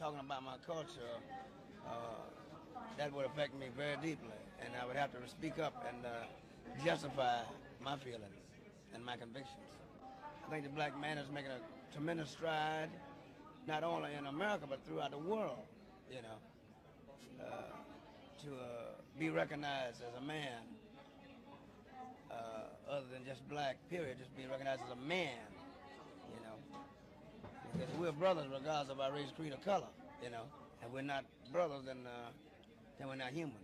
talking about my culture, uh, that would affect me very deeply, and I would have to speak up and uh, justify my feelings and my convictions. I think the black man is making a tremendous stride, not only in America but throughout the world. You know, uh, to uh, be recognized as a man, uh, other than just black. Period. Just be recognized as a man. You know, because we're brothers regardless of our race, creed, or color. You know, and we're not brothers, then uh, then we're not humans.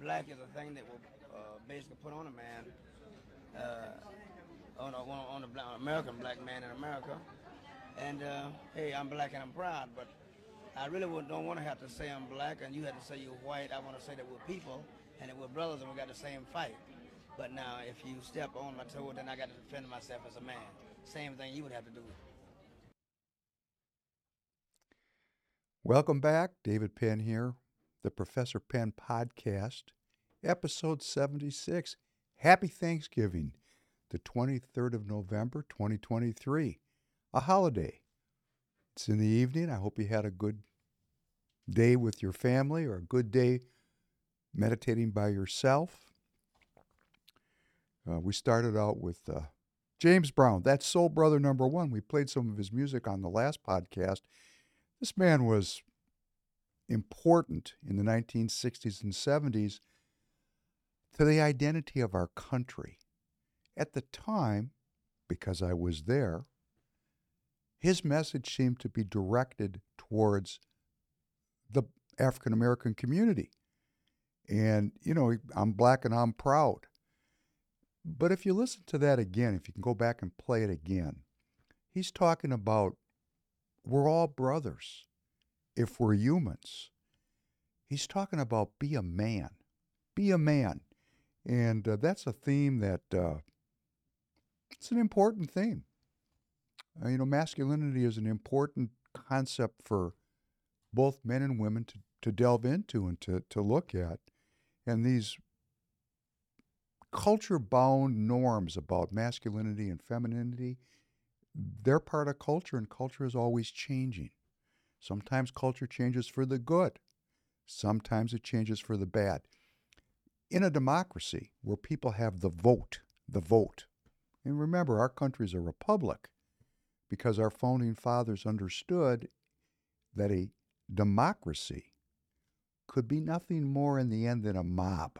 Black is a thing that will uh, basically put on a man, uh, on a, on a black, American black man in America. And uh, hey, I'm black and I'm proud, but I really don't want to have to say I'm black and you have to say you're white. I want to say that we're people and that we're brothers and we got the same fight. But now, if you step on my toe, then I got to defend myself as a man. Same thing you would have to do. Welcome back. David Penn here, the Professor Penn Podcast, episode 76. Happy Thanksgiving, the 23rd of November, 2023, a holiday. It's in the evening. I hope you had a good day with your family or a good day meditating by yourself. Uh, we started out with uh, James Brown, that's Soul Brother number one. We played some of his music on the last podcast. This man was important in the 1960s and 70s to the identity of our country. At the time, because I was there, his message seemed to be directed towards the African American community. And, you know, I'm black and I'm proud. But if you listen to that again, if you can go back and play it again, he's talking about we're all brothers if we're humans. He's talking about be a man. Be a man. And uh, that's a theme that uh, it's an important theme. Uh, you know, masculinity is an important concept for both men and women to, to delve into and to, to look at. And these culture bound norms about masculinity and femininity, they're part of culture, and culture is always changing. Sometimes culture changes for the good, sometimes it changes for the bad. In a democracy where people have the vote, the vote, and remember, our country is a republic because our founding fathers understood that a democracy could be nothing more in the end than a mob.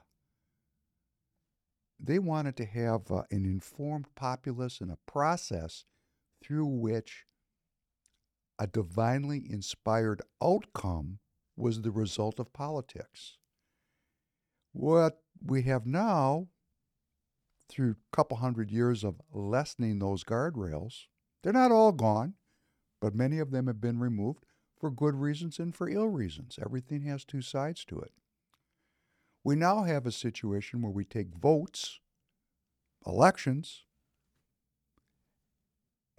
They wanted to have uh, an informed populace and a process through which a divinely inspired outcome was the result of politics. What we have now, through a couple hundred years of lessening those guardrails, they're not all gone, but many of them have been removed for good reasons and for ill reasons. Everything has two sides to it. We now have a situation where we take votes, elections,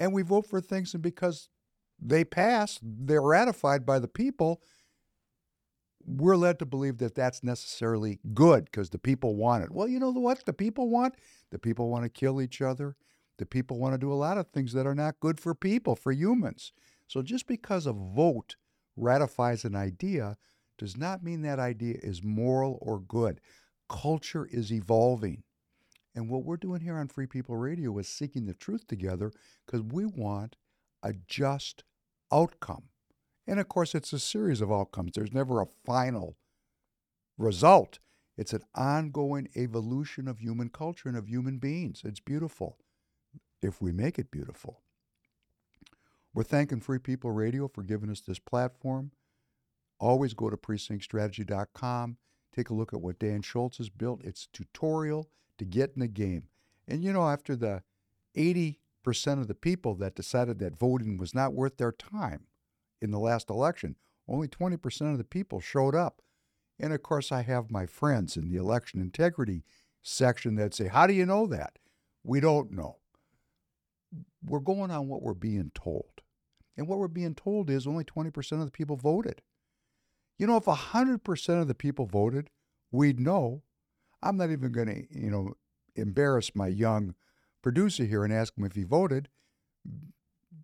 and we vote for things, and because they pass, they're ratified by the people, we're led to believe that that's necessarily good because the people want it. Well, you know what the people want? The people want to kill each other. The people want to do a lot of things that are not good for people, for humans. So just because a vote ratifies an idea does not mean that idea is moral or good. Culture is evolving. And what we're doing here on Free People Radio is seeking the truth together because we want a just outcome. And of course, it's a series of outcomes. There's never a final result. It's an ongoing evolution of human culture and of human beings. It's beautiful if we make it beautiful. We're thanking Free People Radio for giving us this platform. Always go to precinctstrategy.com. Take a look at what Dan Schultz has built. It's a tutorial to get in the game. And you know, after the 80% of the people that decided that voting was not worth their time in the last election, only 20% of the people showed up. And of course, I have my friends in the election integrity section that say, How do you know that? We don't know we're going on what we're being told. And what we're being told is only 20% of the people voted. You know, if 100% of the people voted, we'd know. I'm not even going to, you know, embarrass my young producer here and ask him if he voted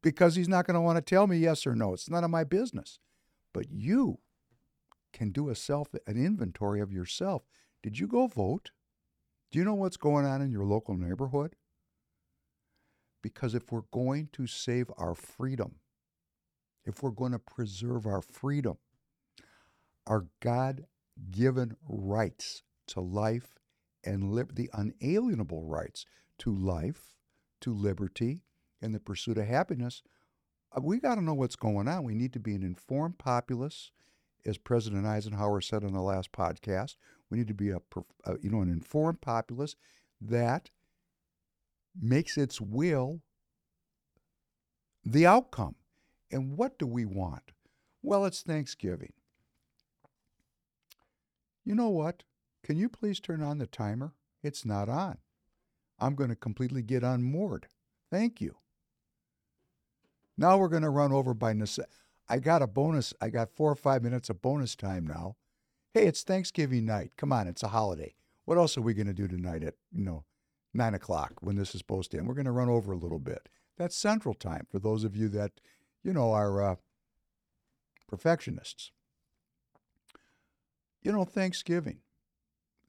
because he's not going to want to tell me yes or no. It's none of my business. But you can do a self an inventory of yourself. Did you go vote? Do you know what's going on in your local neighborhood? Because if we're going to save our freedom, if we're going to preserve our freedom, our God given rights to life and lib- the unalienable rights to life, to liberty, and the pursuit of happiness, uh, we got to know what's going on. We need to be an informed populace, as President Eisenhower said on the last podcast. We need to be a, a you know an informed populace that makes its will the outcome. And what do we want? Well, it's Thanksgiving. You know what? Can you please turn on the timer? It's not on. I'm going to completely get unmoored. Thank you. Now we're going to run over by necessity. I got a bonus. I got four or five minutes of bonus time now. Hey, it's Thanksgiving night. Come on, it's a holiday. What else are we going to do tonight at, you know, nine o'clock when this is supposed to end? We're going to run over a little bit. That's central time for those of you that, you know, are uh, perfectionists. You know, Thanksgiving.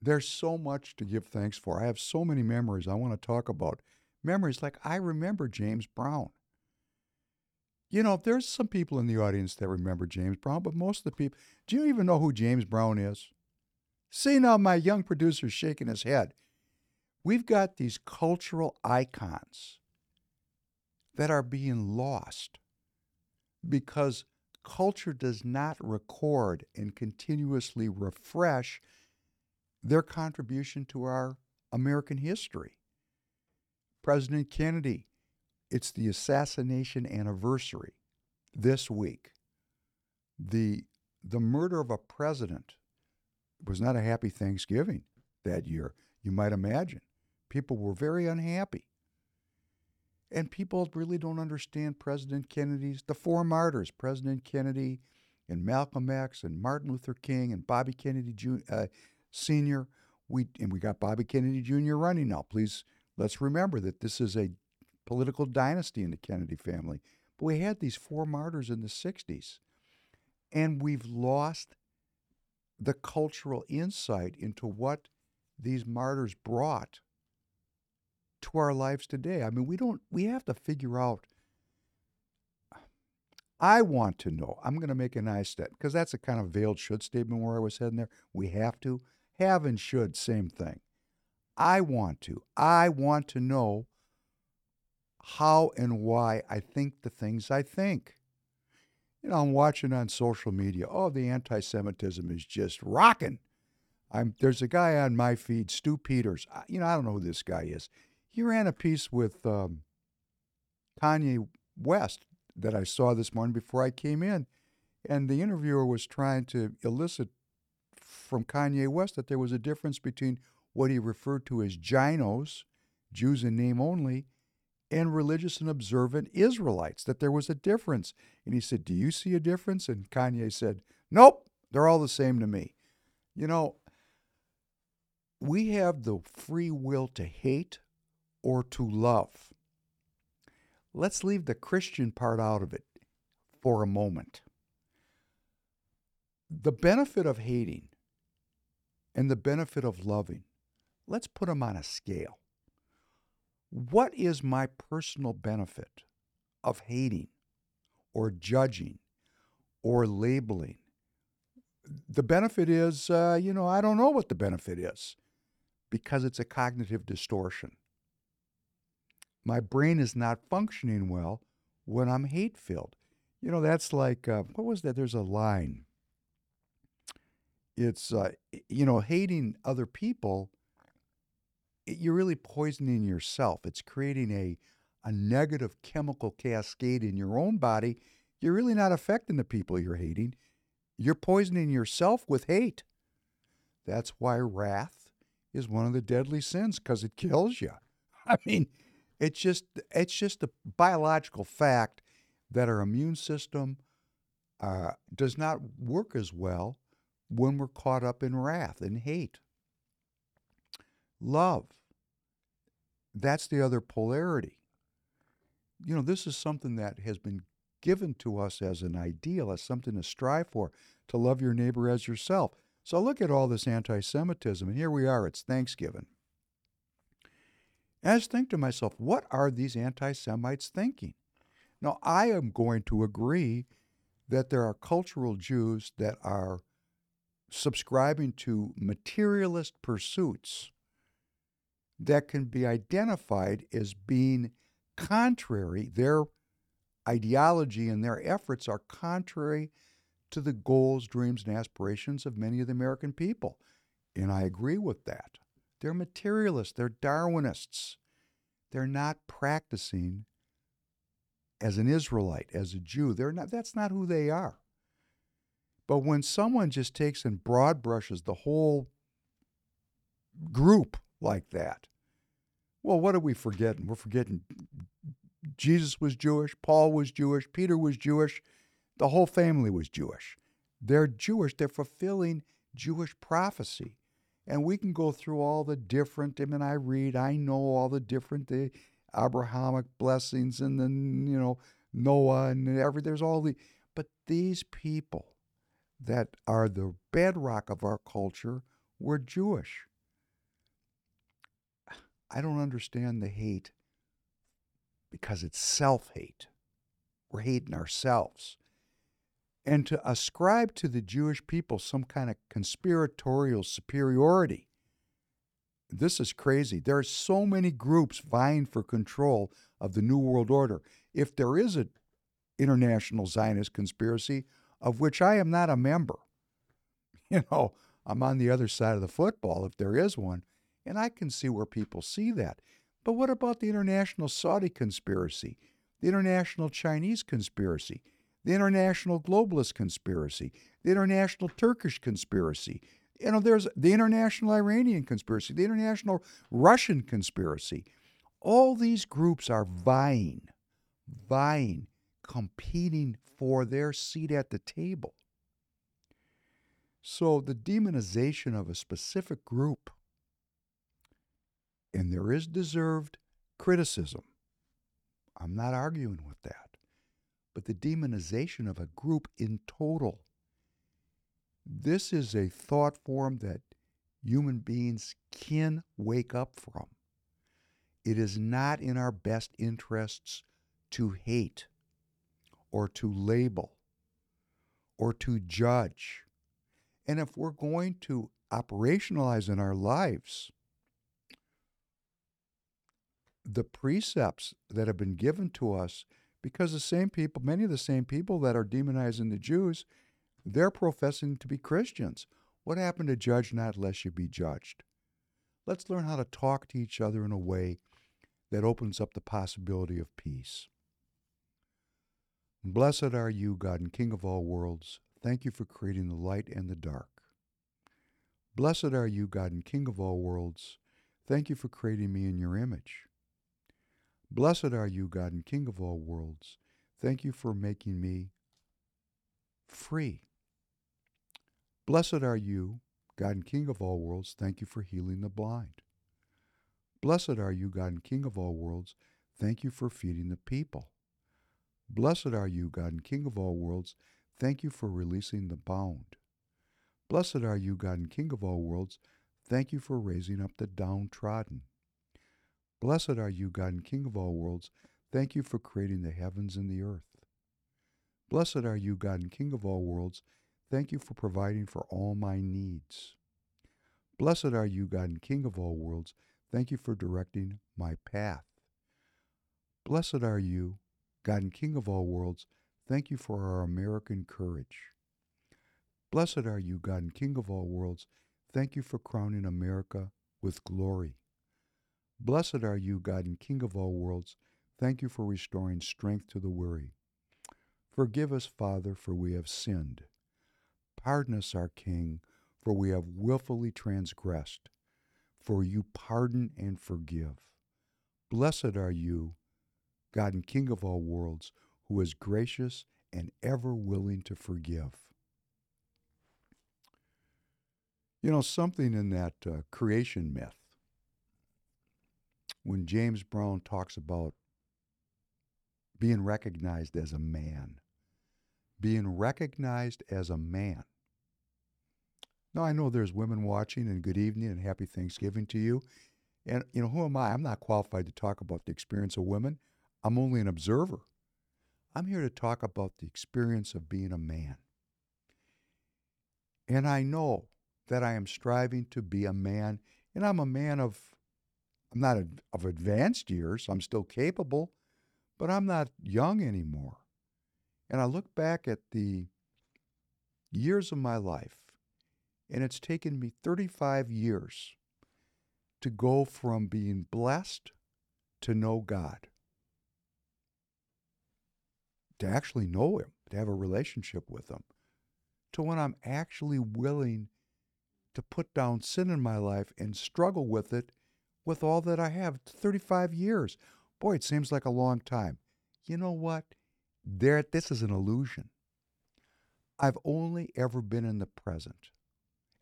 There's so much to give thanks for. I have so many memories I want to talk about. Memories like I remember James Brown. You know, there's some people in the audience that remember James Brown, but most of the people, do you even know who James Brown is? See now, my young producer's shaking his head. We've got these cultural icons that are being lost because culture does not record and continuously refresh their contribution to our American history. President Kennedy, it's the assassination anniversary this week. The, the murder of a president was not a happy Thanksgiving that year, you might imagine. People were very unhappy. And people really don't understand President Kennedy's, the four martyrs, President Kennedy and Malcolm X and Martin Luther King and Bobby Kennedy Jr., uh, Sr. We, and we got Bobby Kennedy Jr. running now. Please, let's remember that this is a political dynasty in the Kennedy family. But we had these four martyrs in the 60s. And we've lost the cultural insight into what these martyrs brought to our lives today. I mean, we don't, we have to figure out. I want to know. I'm going to make an I step because that's a kind of veiled should statement where I was heading there. We have to. Have and should, same thing. I want to. I want to know how and why I think the things I think. You know, I'm watching on social media. Oh, the anti Semitism is just rocking. I'm, there's a guy on my feed, Stu Peters. You know, I don't know who this guy is. He ran a piece with um, Kanye West that I saw this morning before I came in. And the interviewer was trying to elicit from Kanye West that there was a difference between what he referred to as JINOs, Jews in name only, and religious and observant Israelites, that there was a difference. And he said, Do you see a difference? And Kanye said, Nope, they're all the same to me. You know, we have the free will to hate or to love. Let's leave the Christian part out of it for a moment. The benefit of hating and the benefit of loving, let's put them on a scale. What is my personal benefit of hating or judging or labeling? The benefit is, uh, you know, I don't know what the benefit is because it's a cognitive distortion. My brain is not functioning well when I'm hate filled. You know, that's like, uh, what was that? There's a line. It's, uh, you know, hating other people, you're really poisoning yourself. It's creating a, a negative chemical cascade in your own body. You're really not affecting the people you're hating. You're poisoning yourself with hate. That's why wrath is one of the deadly sins because it kills you. I mean, it's just it's just a biological fact that our immune system uh, does not work as well when we're caught up in wrath and hate. Love. That's the other polarity. you know, this is something that has been given to us as an ideal, as something to strive for, to love your neighbor as yourself. So look at all this anti Semitism, and here we are, it's Thanksgiving. And I just think to myself, what are these anti Semites thinking? Now, I am going to agree that there are cultural Jews that are subscribing to materialist pursuits that can be identified as being contrary, their ideology and their efforts are contrary to the goals, dreams, and aspirations of many of the American people. And I agree with that. They're materialists, they're Darwinists. They're not practicing as an Israelite, as a Jew. They're not that's not who they are. But when someone just takes and broad brushes the whole group like that, well, what are we forgetting? We're forgetting Jesus was Jewish, Paul was Jewish, Peter was Jewish, the whole family was Jewish. They're Jewish, they're fulfilling Jewish prophecy. And we can go through all the different, I mean, I read, I know all the different the Abrahamic blessings and then, you know, Noah and every, there's all the, but these people that are the bedrock of our culture were Jewish. I don't understand the hate because it's self hate. We're hating ourselves. And to ascribe to the Jewish people some kind of conspiratorial superiority, this is crazy. There are so many groups vying for control of the New World Order. If there is an international Zionist conspiracy, of which I am not a member, you know, I'm on the other side of the football if there is one, and I can see where people see that. But what about the international Saudi conspiracy, the international Chinese conspiracy, the international globalist conspiracy, the international Turkish conspiracy? You know, there's the international Iranian conspiracy, the international Russian conspiracy. All these groups are vying, vying, competing for their seat at the table. So the demonization of a specific group and there is deserved criticism. I'm not arguing with that. But the demonization of a group in total, this is a thought form that human beings can wake up from. It is not in our best interests to hate or to label or to judge. And if we're going to operationalize in our lives the precepts that have been given to us because the same people, many of the same people that are demonizing the Jews, they're professing to be Christians. What happened to judge not lest you be judged? Let's learn how to talk to each other in a way that opens up the possibility of peace. Blessed are you, God and King of all worlds. Thank you for creating the light and the dark. Blessed are you, God and King of all worlds. Thank you for creating me in your image. Blessed are you, God and King of all worlds. Thank you for making me free. Blessed are you, God and King of all worlds. Thank you for healing the blind. Blessed are you, God and King of all worlds. Thank you for feeding the people. Blessed are you, God and King of all worlds. Thank you for releasing the bound. Blessed are you, God and King of all worlds. Thank you for raising up the downtrodden. Blessed are you, God and King of all worlds. Thank you for creating the heavens and the earth. Blessed are you, God and King of all worlds. Thank you for providing for all my needs. Blessed are you, God and King of all worlds. Thank you for directing my path. Blessed are you, God and King of all worlds. Thank you for our American courage. Blessed are you, God and King of all worlds. Thank you for crowning America with glory. Blessed are you, God and King of all worlds. Thank you for restoring strength to the weary. Forgive us, Father, for we have sinned. Pardon us, our King, for we have wilfully transgressed. For you pardon and forgive. Blessed are you, God and King of all worlds, who is gracious and ever willing to forgive. You know, something in that uh, creation myth when James Brown talks about being recognized as a man. Being recognized as a man. Now, I know there's women watching, and good evening and happy Thanksgiving to you. And, you know, who am I? I'm not qualified to talk about the experience of women. I'm only an observer. I'm here to talk about the experience of being a man. And I know that I am striving to be a man, and I'm a man of, I'm not a, of advanced years, I'm still capable, but I'm not young anymore. And I look back at the years of my life, and it's taken me 35 years to go from being blessed to know God, to actually know Him, to have a relationship with Him, to when I'm actually willing to put down sin in my life and struggle with it with all that I have. 35 years. Boy, it seems like a long time. You know what? There, this is an illusion. I've only ever been in the present.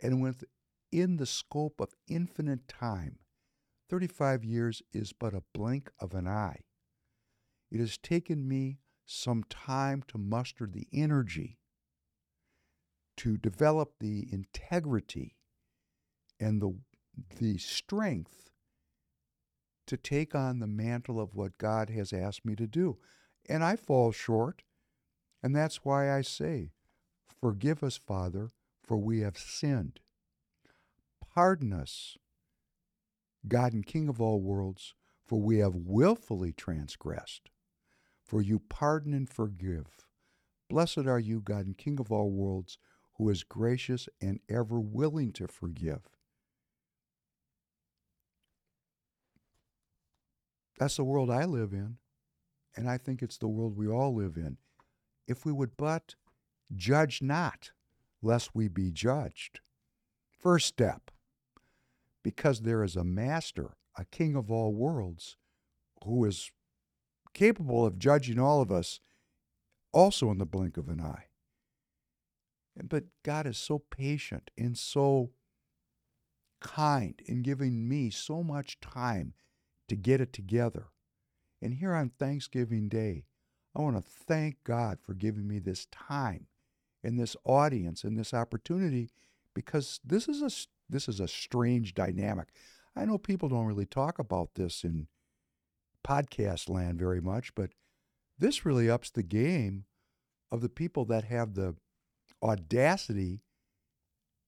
And within the scope of infinite time, 35 years is but a blink of an eye. It has taken me some time to muster the energy, to develop the integrity and the, the strength to take on the mantle of what God has asked me to do. And I fall short. And that's why I say, Forgive us, Father, for we have sinned. Pardon us, God and King of all worlds, for we have willfully transgressed. For you pardon and forgive. Blessed are you, God and King of all worlds, who is gracious and ever willing to forgive. That's the world I live in, and I think it's the world we all live in. If we would but judge not, lest we be judged. First step because there is a master, a king of all worlds, who is capable of judging all of us also in the blink of an eye. But God is so patient and so kind in giving me so much time to get it together. And here on Thanksgiving Day, I want to thank God for giving me this time and this audience and this opportunity because this is a this is a strange dynamic. I know people don't really talk about this in podcast land very much, but this really ups the game of the people that have the audacity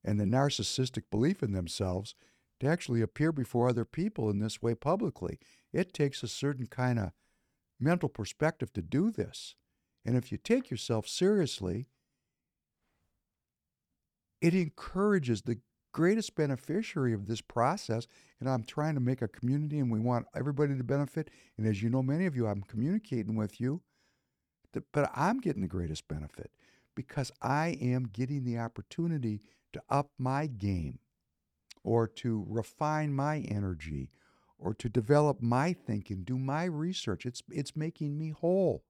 and the narcissistic belief in themselves to actually appear before other people in this way publicly. It takes a certain kind of mental perspective to do this. And if you take yourself seriously, it encourages the greatest beneficiary of this process. And I'm trying to make a community and we want everybody to benefit. And as you know, many of you, I'm communicating with you, but I'm getting the greatest benefit because I am getting the opportunity to up my game or to refine my energy or to develop my thinking, do my research. It's, it's making me whole.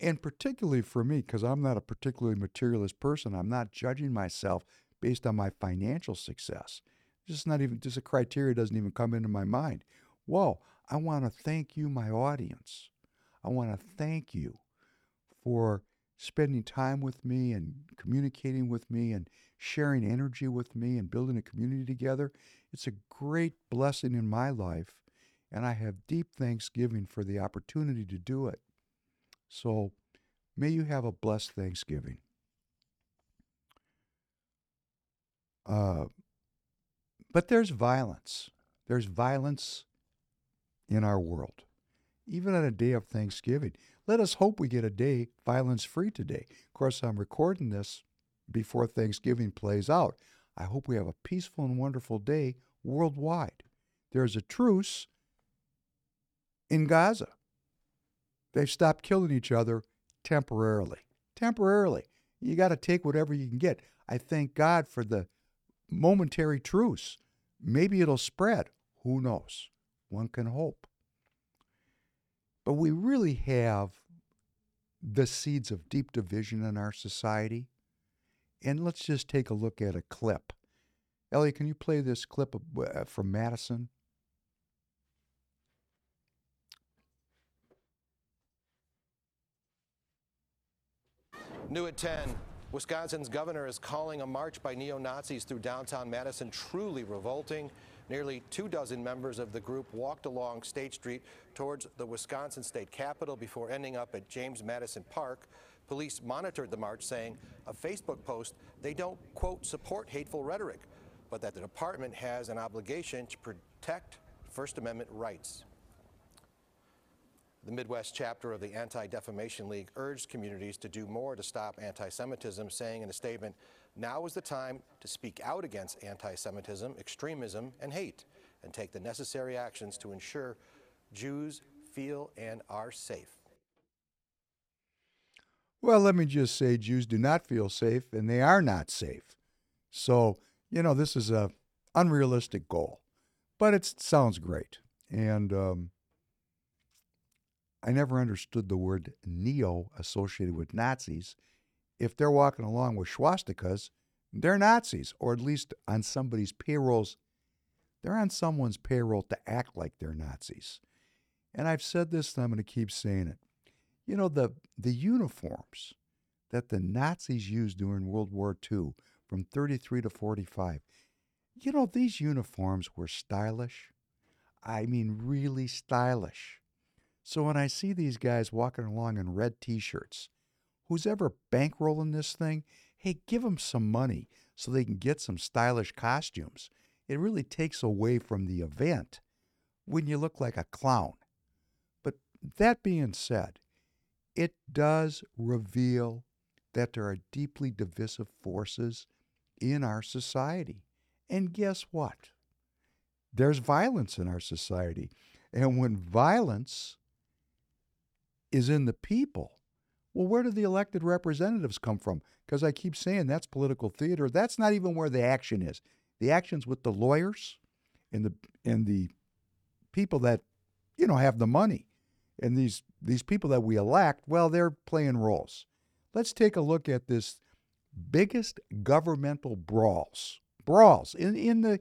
And particularly for me, because I'm not a particularly materialist person, I'm not judging myself based on my financial success. Just not even, just a criteria doesn't even come into my mind. Whoa, I want to thank you, my audience. I want to thank you for spending time with me and communicating with me and sharing energy with me and building a community together. It's a great blessing in my life, and I have deep thanksgiving for the opportunity to do it. So may you have a blessed Thanksgiving. Uh, but there's violence. There's violence in our world, even on a day of Thanksgiving. Let us hope we get a day violence free today. Of course, I'm recording this before Thanksgiving plays out. I hope we have a peaceful and wonderful day worldwide. There's a truce in Gaza. They've stopped killing each other temporarily. Temporarily. You got to take whatever you can get. I thank God for the momentary truce. Maybe it'll spread. Who knows? One can hope. But we really have the seeds of deep division in our society. And let's just take a look at a clip. Ellie, can you play this clip uh, from Madison? New at 10. Wisconsin's governor is calling a march by neo Nazis through downtown Madison truly revolting. Nearly two dozen members of the group walked along State Street towards the Wisconsin state capitol before ending up at James Madison Park. Police monitored the march, saying a Facebook post they don't, quote, support hateful rhetoric, but that the department has an obligation to protect First Amendment rights. The Midwest chapter of the Anti Defamation League urged communities to do more to stop anti Semitism, saying in a statement, Now is the time to speak out against anti Semitism, extremism, and hate, and take the necessary actions to ensure Jews feel and are safe. Well, let me just say Jews do not feel safe, and they are not safe. So, you know, this is a unrealistic goal, but it sounds great. And, um, I never understood the word neo associated with Nazis. If they're walking along with swastikas, they're Nazis, or at least on somebody's payrolls. They're on someone's payroll to act like they're Nazis. And I've said this, and I'm going to keep saying it. You know, the, the uniforms that the Nazis used during World War II from 33 to 45, you know, these uniforms were stylish. I mean, really stylish. So when I see these guys walking along in red t shirts, who's ever bankrolling this thing, hey, give them some money so they can get some stylish costumes. It really takes away from the event when you look like a clown. But that being said, it does reveal that there are deeply divisive forces in our society. And guess what? There's violence in our society. And when violence is in the people. Well, where do the elected representatives come from? Because I keep saying that's political theater. That's not even where the action is. The action's with the lawyers and the and the people that you know have the money. And these these people that we elect, well, they're playing roles. Let's take a look at this biggest governmental brawls. Brawls in in the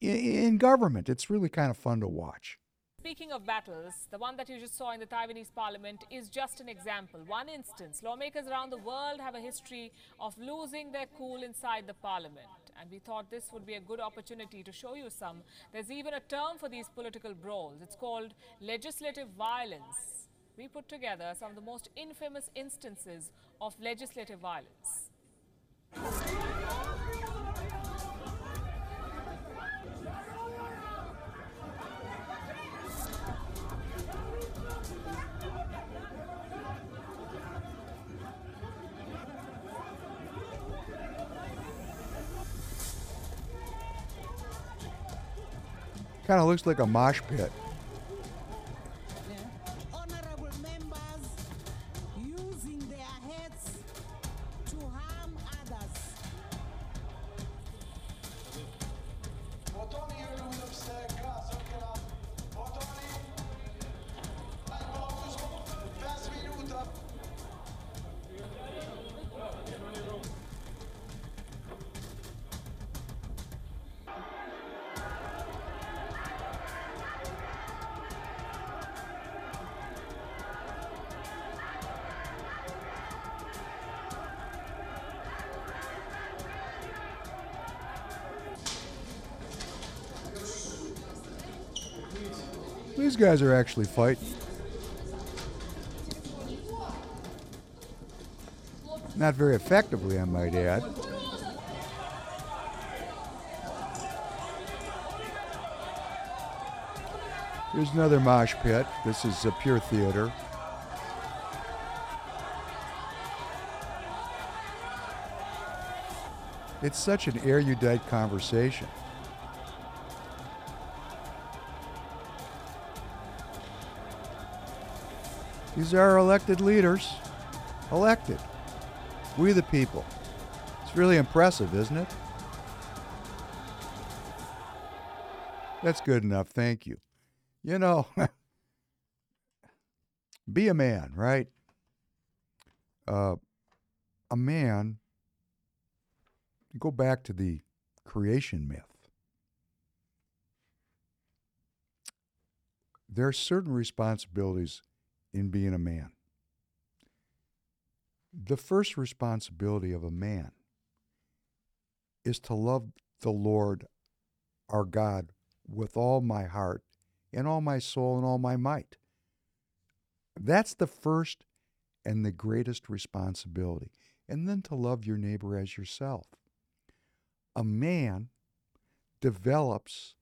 in, in government. It's really kind of fun to watch. Speaking of battles, the one that you just saw in the Taiwanese parliament is just an example, one instance. Lawmakers around the world have a history of losing their cool inside the parliament. And we thought this would be a good opportunity to show you some. There's even a term for these political brawls. It's called legislative violence. We put together some of the most infamous instances of legislative violence. Kind of looks like a mosh pit. These guys are actually fighting. Not very effectively, I might add. Here's another mosh pit. This is a pure theater. It's such an erudite conversation. These are our elected leaders. Elected. We the people. It's really impressive, isn't it? That's good enough. Thank you. You know, be a man, right? Uh, a man, go back to the creation myth. There are certain responsibilities in being a man. The first responsibility of a man is to love the Lord our God with all my heart and all my soul and all my might. That's the first and the greatest responsibility. And then to love your neighbor as yourself. A man develops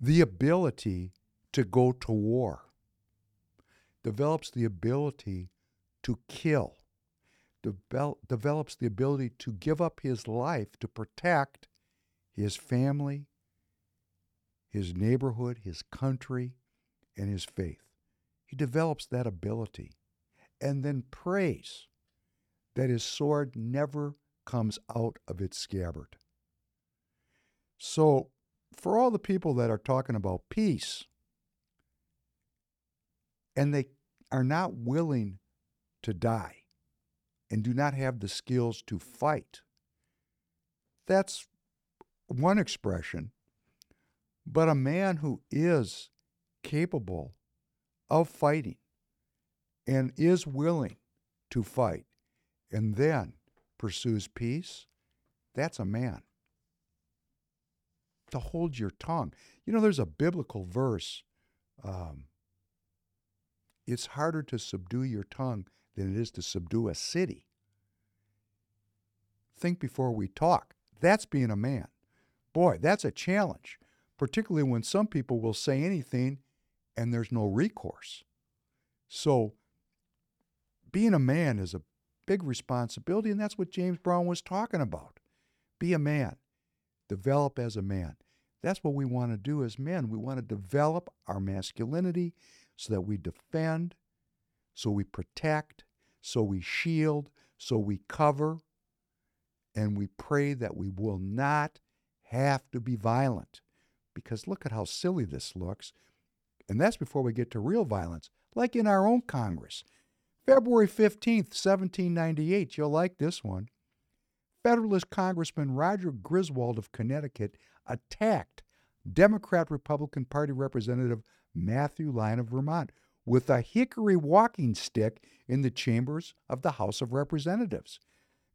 the ability to go to war, develops the ability to kill, devel- develops the ability to give up his life to protect his family, his neighborhood, his country, and his faith. He develops that ability and then prays that his sword never comes out of its scabbard. So, for all the people that are talking about peace and they are not willing to die and do not have the skills to fight, that's one expression. But a man who is capable of fighting and is willing to fight and then pursues peace, that's a man. To hold your tongue. You know, there's a biblical verse. Um, it's harder to subdue your tongue than it is to subdue a city. Think before we talk. That's being a man. Boy, that's a challenge, particularly when some people will say anything and there's no recourse. So, being a man is a big responsibility, and that's what James Brown was talking about. Be a man, develop as a man. That's what we want to do as men. We want to develop our masculinity so that we defend, so we protect, so we shield, so we cover, and we pray that we will not have to be violent. Because look at how silly this looks. And that's before we get to real violence, like in our own Congress. February 15th, 1798, you'll like this one. Federalist Congressman Roger Griswold of Connecticut attacked Democrat Republican Party Representative Matthew Lyon of Vermont with a hickory walking stick in the chambers of the House of Representatives.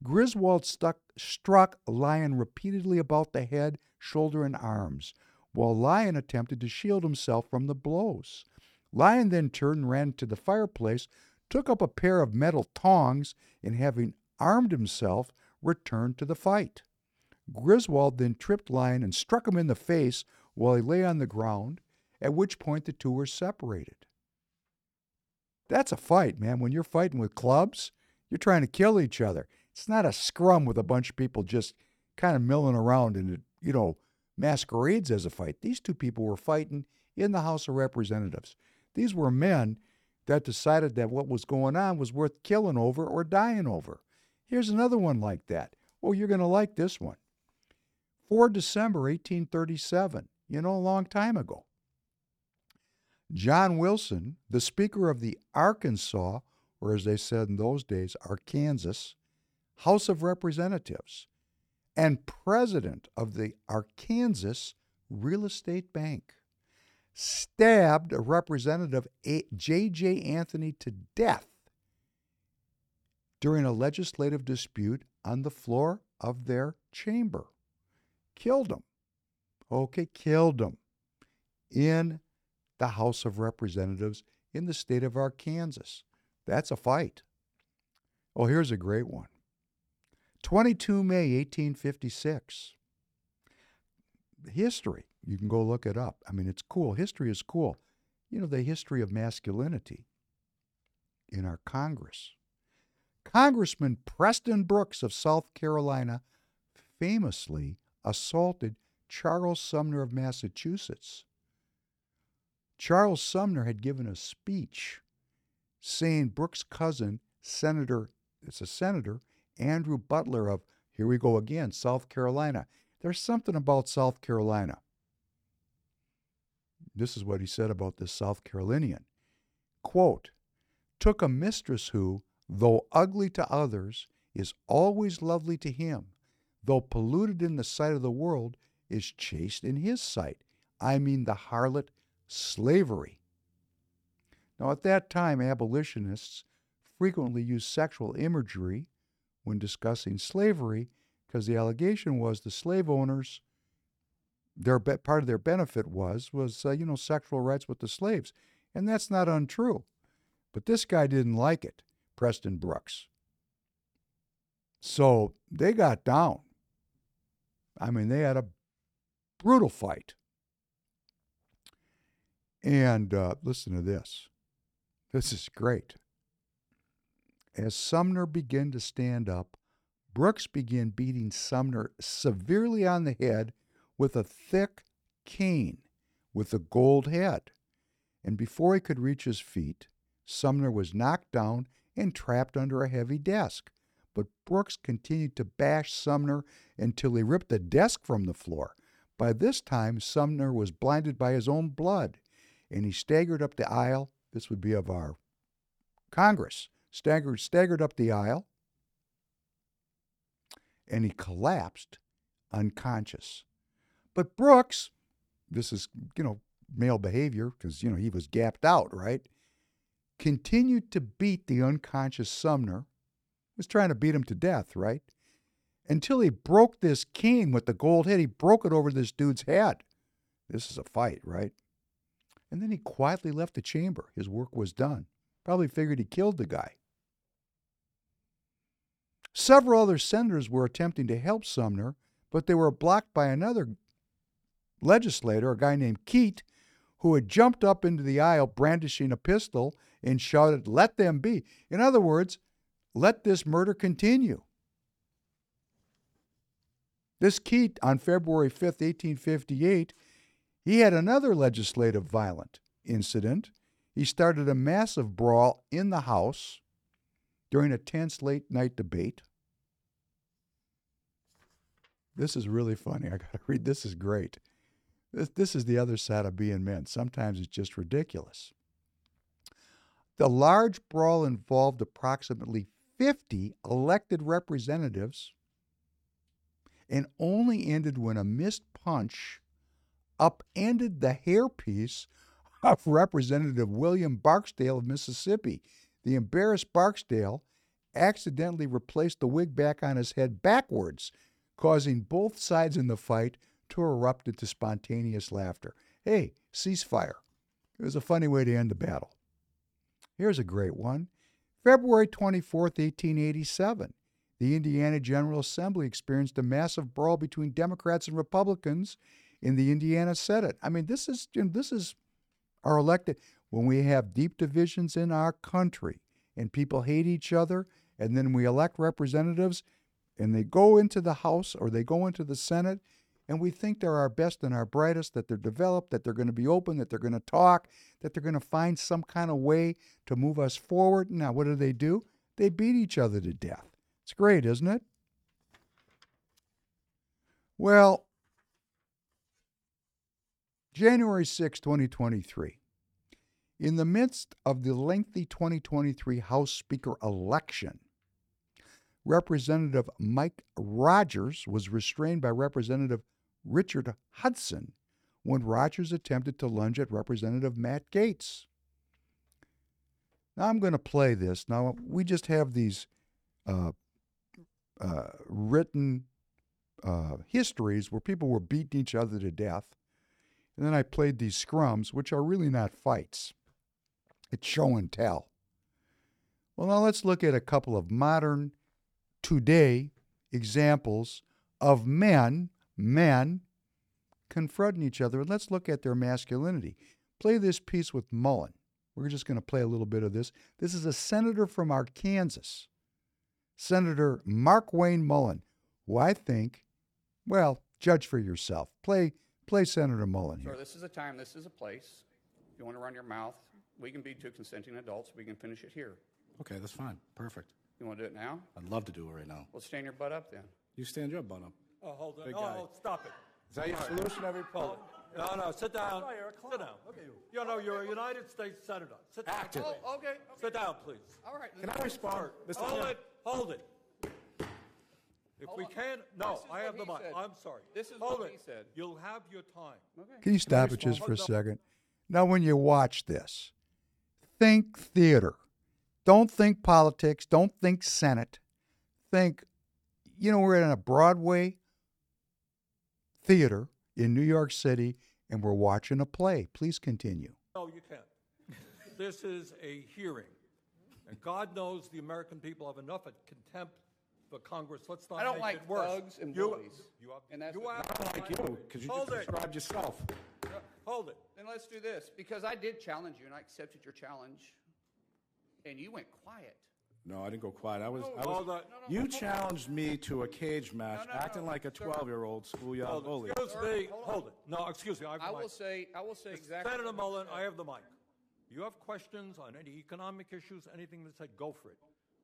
Griswold stuck, struck Lyon repeatedly about the head, shoulder, and arms, while Lyon attempted to shield himself from the blows. Lyon then turned and ran to the fireplace, took up a pair of metal tongs, and having armed himself, returned to the fight. Griswold then tripped Lyon and struck him in the face while he lay on the ground, at which point the two were separated. That's a fight, man. When you're fighting with clubs, you're trying to kill each other. It's not a scrum with a bunch of people just kind of milling around and it, you know, masquerades as a fight. These two people were fighting in the House of Representatives. These were men that decided that what was going on was worth killing over or dying over. Here's another one like that. Oh, you're going to like this one. 4 December 1837, you know, a long time ago. John Wilson, the Speaker of the Arkansas, or as they said in those days, Arkansas, House of Representatives, and President of the Arkansas Real Estate Bank, stabbed a Representative J.J. Anthony to death during a legislative dispute on the floor of their chamber. Killed him. Okay, killed him in the House of Representatives in the state of Arkansas. That's a fight. Oh, here's a great one 22 May 1856. History. You can go look it up. I mean, it's cool. History is cool. You know, the history of masculinity in our Congress. Congressman Preston Brooks of South Carolina famously assaulted Charles Sumner of Massachusetts. Charles Sumner had given a speech saying Brooks' cousin, Senator, it's a senator, Andrew Butler of, here we go again, South Carolina. There's something about South Carolina. This is what he said about this South Carolinian. Quote, took a mistress who, though ugly to others, is always lovely to him, though polluted in the sight of the world, is chaste in his sight. I mean the harlot slavery. Now, at that time, abolitionists frequently used sexual imagery when discussing slavery because the allegation was the slave owners their part of their benefit was was uh, you know sexual rights with the slaves. And that's not untrue. But this guy didn't like it preston brooks. So they got down. I mean they had a brutal fight and uh, listen to this this is great as sumner began to stand up brooks began beating sumner severely on the head with a thick cane with a gold head. And before he could reach his feet, Sumner was knocked down and trapped under a heavy desk. But Brooks continued to bash Sumner until he ripped the desk from the floor. By this time, Sumner was blinded by his own blood, and he staggered up the aisle. This would be of our Congress. Staggered, staggered up the aisle, and he collapsed unconscious. But Brooks, this is, you know, male behavior because, you know, he was gapped out, right? Continued to beat the unconscious Sumner, was trying to beat him to death, right? Until he broke this cane with the gold head. He broke it over this dude's head. This is a fight, right? And then he quietly left the chamber. His work was done. Probably figured he killed the guy. Several other senators were attempting to help Sumner, but they were blocked by another legislator, a guy named Keitt, who had jumped up into the aisle brandishing a pistol and shouted, Let them be. In other words, let this murder continue. This Keitt, on February 5th, 1858, he had another legislative violent incident. He started a massive brawl in the House during a tense late night debate. This is really funny. I got to read. This is great. This, this is the other side of being men. Sometimes it's just ridiculous. The large brawl involved approximately 50 elected representatives and only ended when a missed punch upended the hairpiece of Representative William Barksdale of Mississippi. The embarrassed Barksdale accidentally replaced the wig back on his head backwards, causing both sides in the fight to erupt into spontaneous laughter. Hey, ceasefire. It was a funny way to end the battle. Here's a great one. February 24th, 1887. The Indiana General Assembly experienced a massive brawl between Democrats and Republicans in the Indiana Senate. I mean, this is you know, this is our elected when we have deep divisions in our country and people hate each other and then we elect representatives and they go into the House or they go into the Senate and we think they're our best and our brightest, that they're developed, that they're going to be open, that they're going to talk, that they're going to find some kind of way to move us forward. Now, what do they do? They beat each other to death. It's great, isn't it? Well, January 6, 2023. In the midst of the lengthy 2023 House Speaker election, Representative Mike Rogers was restrained by Representative Richard Hudson when Rogers attempted to lunge at Representative Matt Gaetz. Now I'm going to play this. Now we just have these uh, uh, written uh, histories where people were beating each other to death. And then I played these scrums, which are really not fights. It's show and tell. Well, now let's look at a couple of modern, today examples of men, men confronting each other. And let's look at their masculinity. Play this piece with Mullen. We're just going to play a little bit of this. This is a senator from Arkansas, Senator Mark Wayne Mullen, who I think, well, judge for yourself. Play, play Senator Mullen here. Sir, this is a time, this is a place. If you want to run your mouth, we can be two consenting adults. We can finish it here. Okay, that's fine. Perfect. You want to do it now? I'd love to do it right now. Well, stand your butt up then. You stand your butt up. Oh, hold on. Big Oh, guy. oh, stop it. Is that your solution, every Oh, no, no, sit down. Sit down. Okay. You know, you're a United States Senator. Sit down. Active. Oh, okay. Sit down, please. All right. Can I respond? Mr. Hold Chairman? it, hold it. If we on. can, This no, I have the he mic. said. I'm sorry. This is Hold what it. he said. You'll have your time. Can you stop it just for a second? Now, when you watch this, think theater. Don't think politics. Don't think Senate. Think, you know, we're in a Broadway theater in New York City and we're watching a play. Please continue. No, you can't. This is a hearing. And God knows the American people have enough of contempt for Congress. Let's not I don't make like it worse. thugs and You- bullies. You have, And that's you what- have, I don't like you, because you just it. described yourself. Uh, hold it. Then let's do this, because I did challenge you and I accepted your challenge. And you went quiet. No, I didn't go quiet. I was, I Hold was, it. you challenged me to a cage match, No, no, acting no, like a sir. 12-year-old schoolyard Hold bully. it. Excuse me, hold on. hold it. No, excuse me, I have the I mic. will say, I will say exactly. Senator what you Mullen, said. I have the mic. You have questions on any economic issues, anything that said, go for it.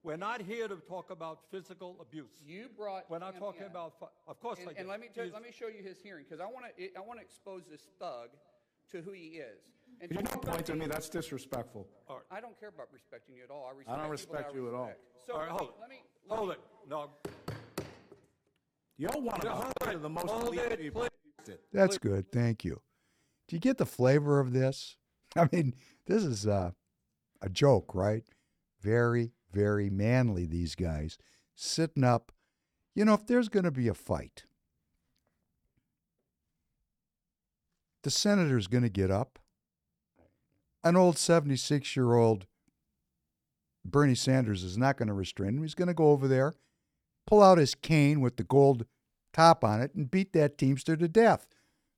We're not here to talk about physical abuse. You brought. We're not him talking in. about, of course I And, did. and let me tell, let me show you his hearing because I want to I want to expose this thug to who he is. And You to don't you, point to me, that's disrespectful. I don't care about respecting you at all. I respect. I don't people that respect you at all. So All right, let, hold me, it. let me let Hold me- it. No, You're one Yeah, of hold the- it. the most Hold elite it, people. That's good. Thank you. Do you get the flavor of this? I mean, this is uh, a joke, right? Very, very manly, these guys sitting up. You know, if there's going to be a fight, the senator's going to get up. An old 76 year old Bernie Sanders is not going to restrain him. He's going to go over there, pull out his cane with the gold top on it, and beat that Teamster to death.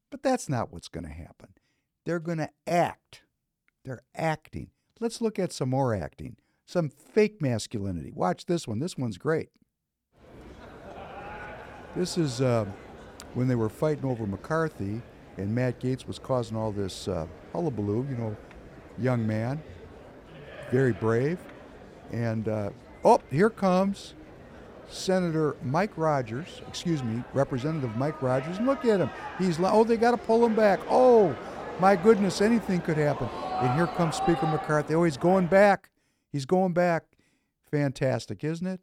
But that's not what's going to happen. They're going to act. They're acting. Let's look at some more acting, some fake masculinity. Watch this one. This one's great. This is uh, when they were fighting over McCarthy, and Matt Gaetz was causing all this uh, hullabaloo. You know, young man, very brave, and uh, oh, here comes Senator Mike Rogers, excuse me, Representative Mike Rogers, and look at him. He's oh, they got to pull him back. Oh, my goodness, anything could happen. And here comes Speaker McCarthy. Oh, he's going back. He's going back. Fantastic, isn't it?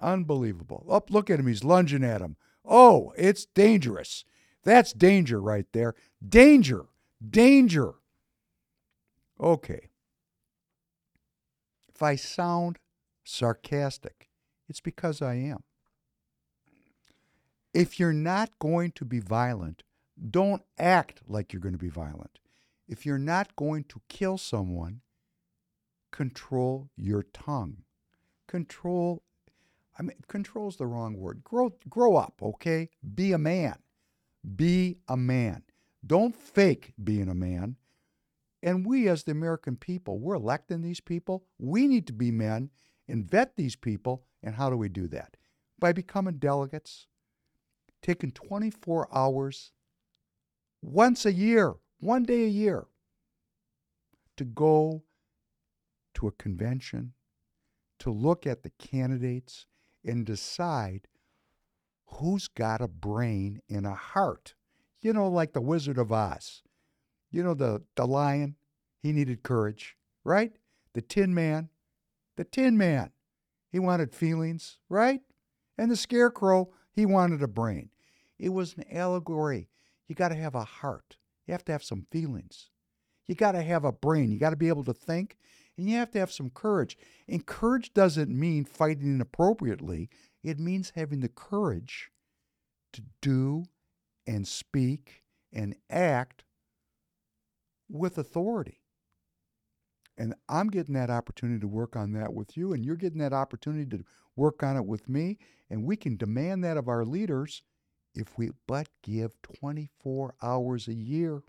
Unbelievable. Up, look at him. He's lunging at him. Oh, it's dangerous. That's danger right there. Danger. Danger. Okay. If I sound sarcastic, it's because I am. If you're not going to be violent, don't act like you're going to be violent. If you're not going to kill someone, control your tongue. Control, I mean, control's the wrong word. Grow, grow up, okay? Be a man. Be a man. Don't fake being a man. And we, as the American people, we're electing these people. We need to be men and vet these people. And how do we do that? By becoming delegates, taking 24 hours once a year, one day a year, to go to a convention, to look at the candidates and decide who's got a brain and a heart. You know, like the Wizard of Oz. You know, the, the lion, he needed courage, right? The Tin Man, the Tin Man, he wanted feelings, right? And the Scarecrow, he wanted a brain. It was an allegory. You got to have a heart, you have to have some feelings. You got to have a brain. You got to be able to think, and you have to have some courage. And courage doesn't mean fighting inappropriately, it means having the courage to do and speak and act with authority. And I'm getting that opportunity to work on that with you, and you're getting that opportunity to work on it with me. And we can demand that of our leaders if we but give 24 hours a year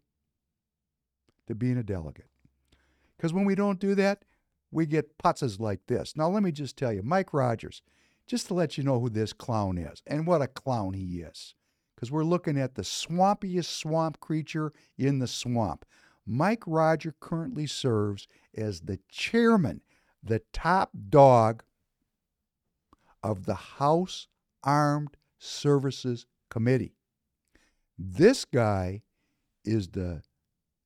to being a delegate. Because when we don't do that, we get putzes like this. Now, let me just tell you, Mike Rogers, just to let you know who this clown is and what a clown he is. Because we're looking at the swampiest swamp creature in the swamp. Mike Roger currently serves as the chairman, the top dog of the House Armed Services Committee. This guy is the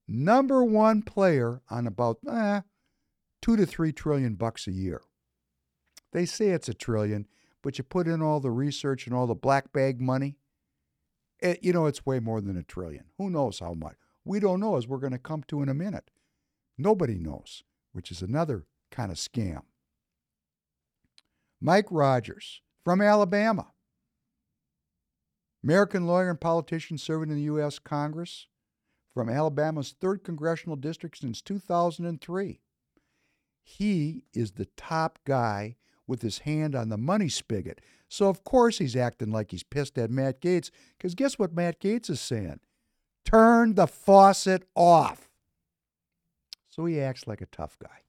number one player on about eh, two to three trillion bucks a year. They say it's a trillion, but you put in all the research and all the black bag money, it, you know, it's way more than a trillion. Who knows how much? We don't know, as we're going to come to in a minute. Nobody knows, which is another kind of scam. Mike Rogers from Alabama. American lawyer and politician serving in the U.S. Congress from Alabama's 3rd Congressional District since 2003. He is the top guy with his hand on the money spigot. So, of course, he's acting like he's pissed at Matt Gaetz, because guess what Matt Gaetz is saying? Turn the faucet off. So he acts like a tough guy.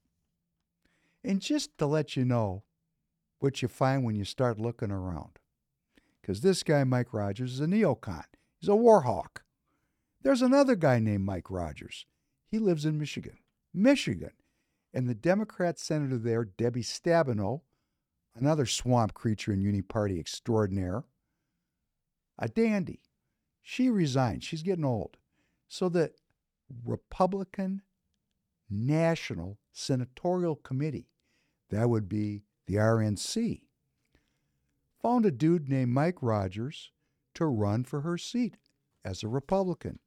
And just to let you know what you find when you start looking around, because this guy, Mike Rogers, is a neocon, he's a war hawk. There's another guy named Mike Rogers. He lives in Michigan. Michigan. And the Democrat senator there, Debbie Stabenow, another swamp creature and Uni Party extraordinaire, a dandy. She resigned. She's getting old. So the Republican National Senatorial Committee, that would be the RNC, found a dude named Mike Rogers to run for her seat as a Republican.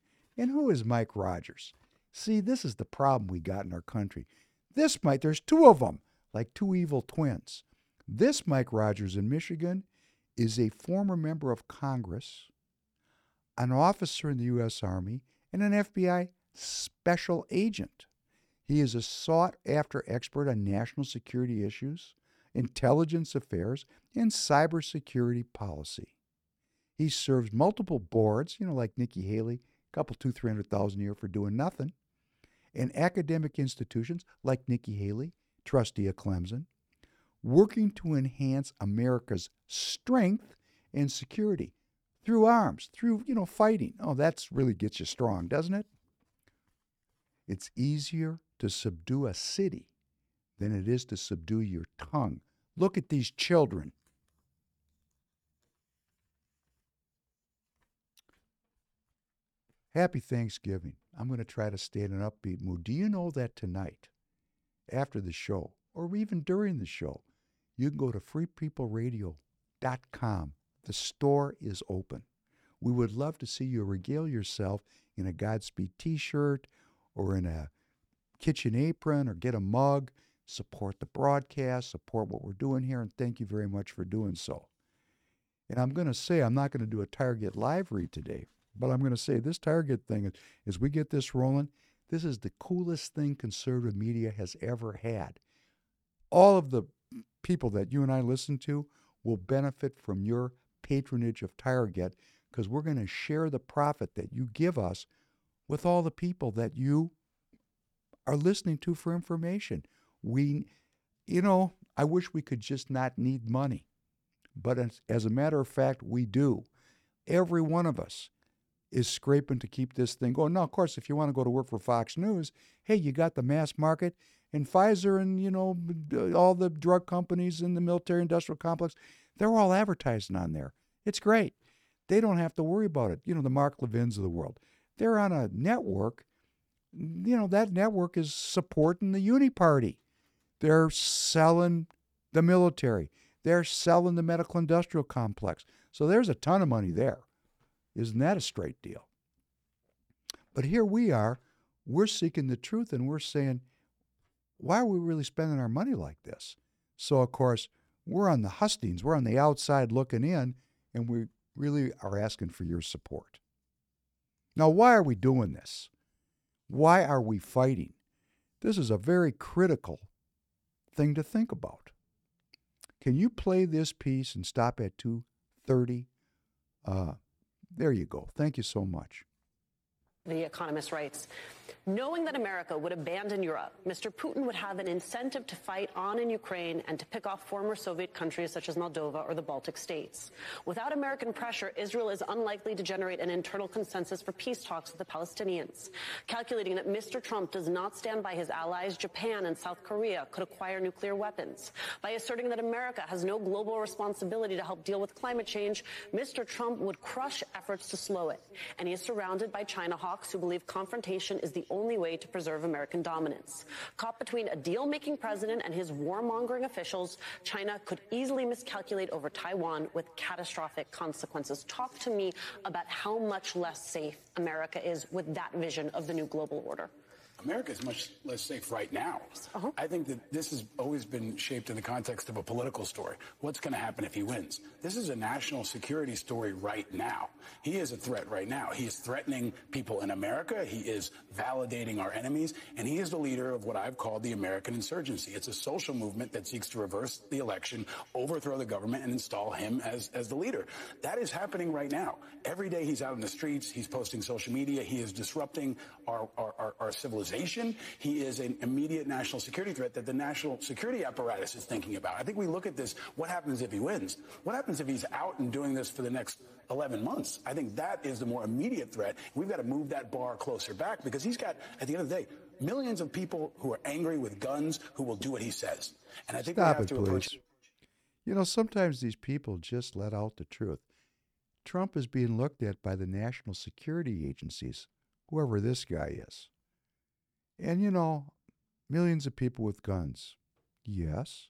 And who is Mike Rogers? See, this is the problem we got in our country. This Mike, there's two of them, like two evil twins. This Mike Rogers in Michigan is a former member of Congress, an officer in the U.S. Army, and an FBI special agent. He is a sought after expert on national security issues, intelligence affairs, and cybersecurity policy. He serves multiple boards, you know, like Nikki Haley, couple, two, three hundred thousand a year for doing nothing, and academic institutions like Nikki Haley, trustee of Clemson, working to enhance America's strength and security through arms, through, you know, fighting. Oh, that's really gets you strong, doesn't it? It's easier to subdue a city than it is to subdue your tongue. Look at these children. Happy Thanksgiving. I'm going to try to stay in an upbeat mood. Do you know that tonight, after the show, or even during the show, you can go to freepeopleradio.com. The store is open. We would love to see you regale yourself in a Godspeed t shirt or in a kitchen apron or get a mug. Support the broadcast, support what we're doing here, and thank you very much for doing so. And I'm going to say, I'm not going to do a Target live read today, but I'm going to say this Target thing, as we get this rolling, this is the coolest thing conservative media has ever had. All of the people that you and I listen to will benefit from your patronage of Target because we're going to share the profit that you give us with all the people that you are listening to for information. We, you know, I wish we could just not need money. But as, as a matter of fact, we do. Every one of us is scraping to keep this thing going. Now, of course, if you want to go to work for Fox News, hey, you got the mass market and Pfizer and, you know, all the drug companies in the military industrial complex, they're all advertising on there. It's great. They don't have to worry about it. You know, the Mark Levins of the world. They're on a network. You know, that network is supporting the Uni Party. They're selling the military. They're selling the medical industrial complex. So there's a ton of money there. Isn't that a straight deal? But here we are, we're seeking the truth and we're saying, why are we really spending our money like this? So, of course, we're on the hustings, we're on the outside looking in, and we really are asking for your support. Now, why are we doing this? Why are we fighting? This is a very critical thing to think about. Can you play this piece and stop at 2:30? Uh, there you go. Thank you so much. The Economist writes, knowing that America would abandon Europe, Mr. Putin would have an incentive to fight on in Ukraine and to pick off former Soviet countries such as Moldova or the Baltic states. Without American pressure, Israel is unlikely to generate an internal consensus for peace talks with the Palestinians. Calculating that Mr. Trump does not stand by his allies, Japan and South Korea could acquire nuclear weapons. By asserting that America has no global responsibility to help deal with climate change, Mr. Trump would crush efforts to slow it. And he is surrounded by China hawks who believe confrontation is the only way to preserve American dominance. Caught between a deal-making president and his warmongering officials, China could easily miscalculate over Taiwan with catastrophic consequences. Talk to me about how much less safe America is with that vision of the new global order. America is much less safe right now. Oh. I think that this has always been shaped in the context of a political story. What's going to happen if he wins? This is a national security story right now. He is a threat right now. He is threatening people in America. He is validating our enemies. And he is the leader of what I've called the American insurgency. It's a social movement that seeks to reverse the election, overthrow the government, and install him as, as the leader. That is happening right now. Every day he's out in the streets. He's posting social media. He is disrupting our, our, our, our civilization. He is an immediate national security threat that the national security apparatus is thinking about. I think we look at this, what happens if he wins? What happens if he's out and doing this for the next 11 months? I think that is the more immediate threat. We've got to move that bar closer back because he's got, at the end of the day, millions of people who are angry with guns who will do what he says. And I think we Stop have it, to please. approach You know, sometimes these people just let out the truth. Trump is being looked at by the national security agencies, whoever this guy is. And, you know, millions of people with guns. Yes.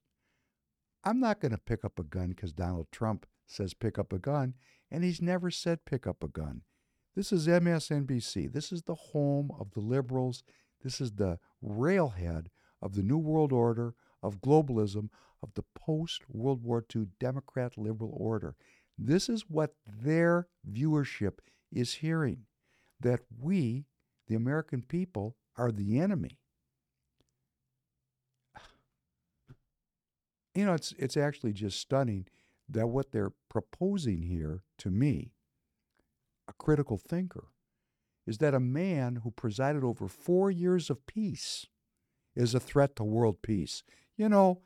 I'm not going to pick up a gun because Donald Trump says pick up a gun, and he's never said pick up a gun. This is MSNBC. This is the home of the liberals. This is the railhead of the New World Order, of globalism, of the post World War II Democrat liberal order. This is what their viewership is hearing that we, the American people, are the enemy. You know, it's, it's actually just stunning that what they're proposing here to me, a critical thinker, is that a man who presided over four years of peace is a threat to world peace. You know,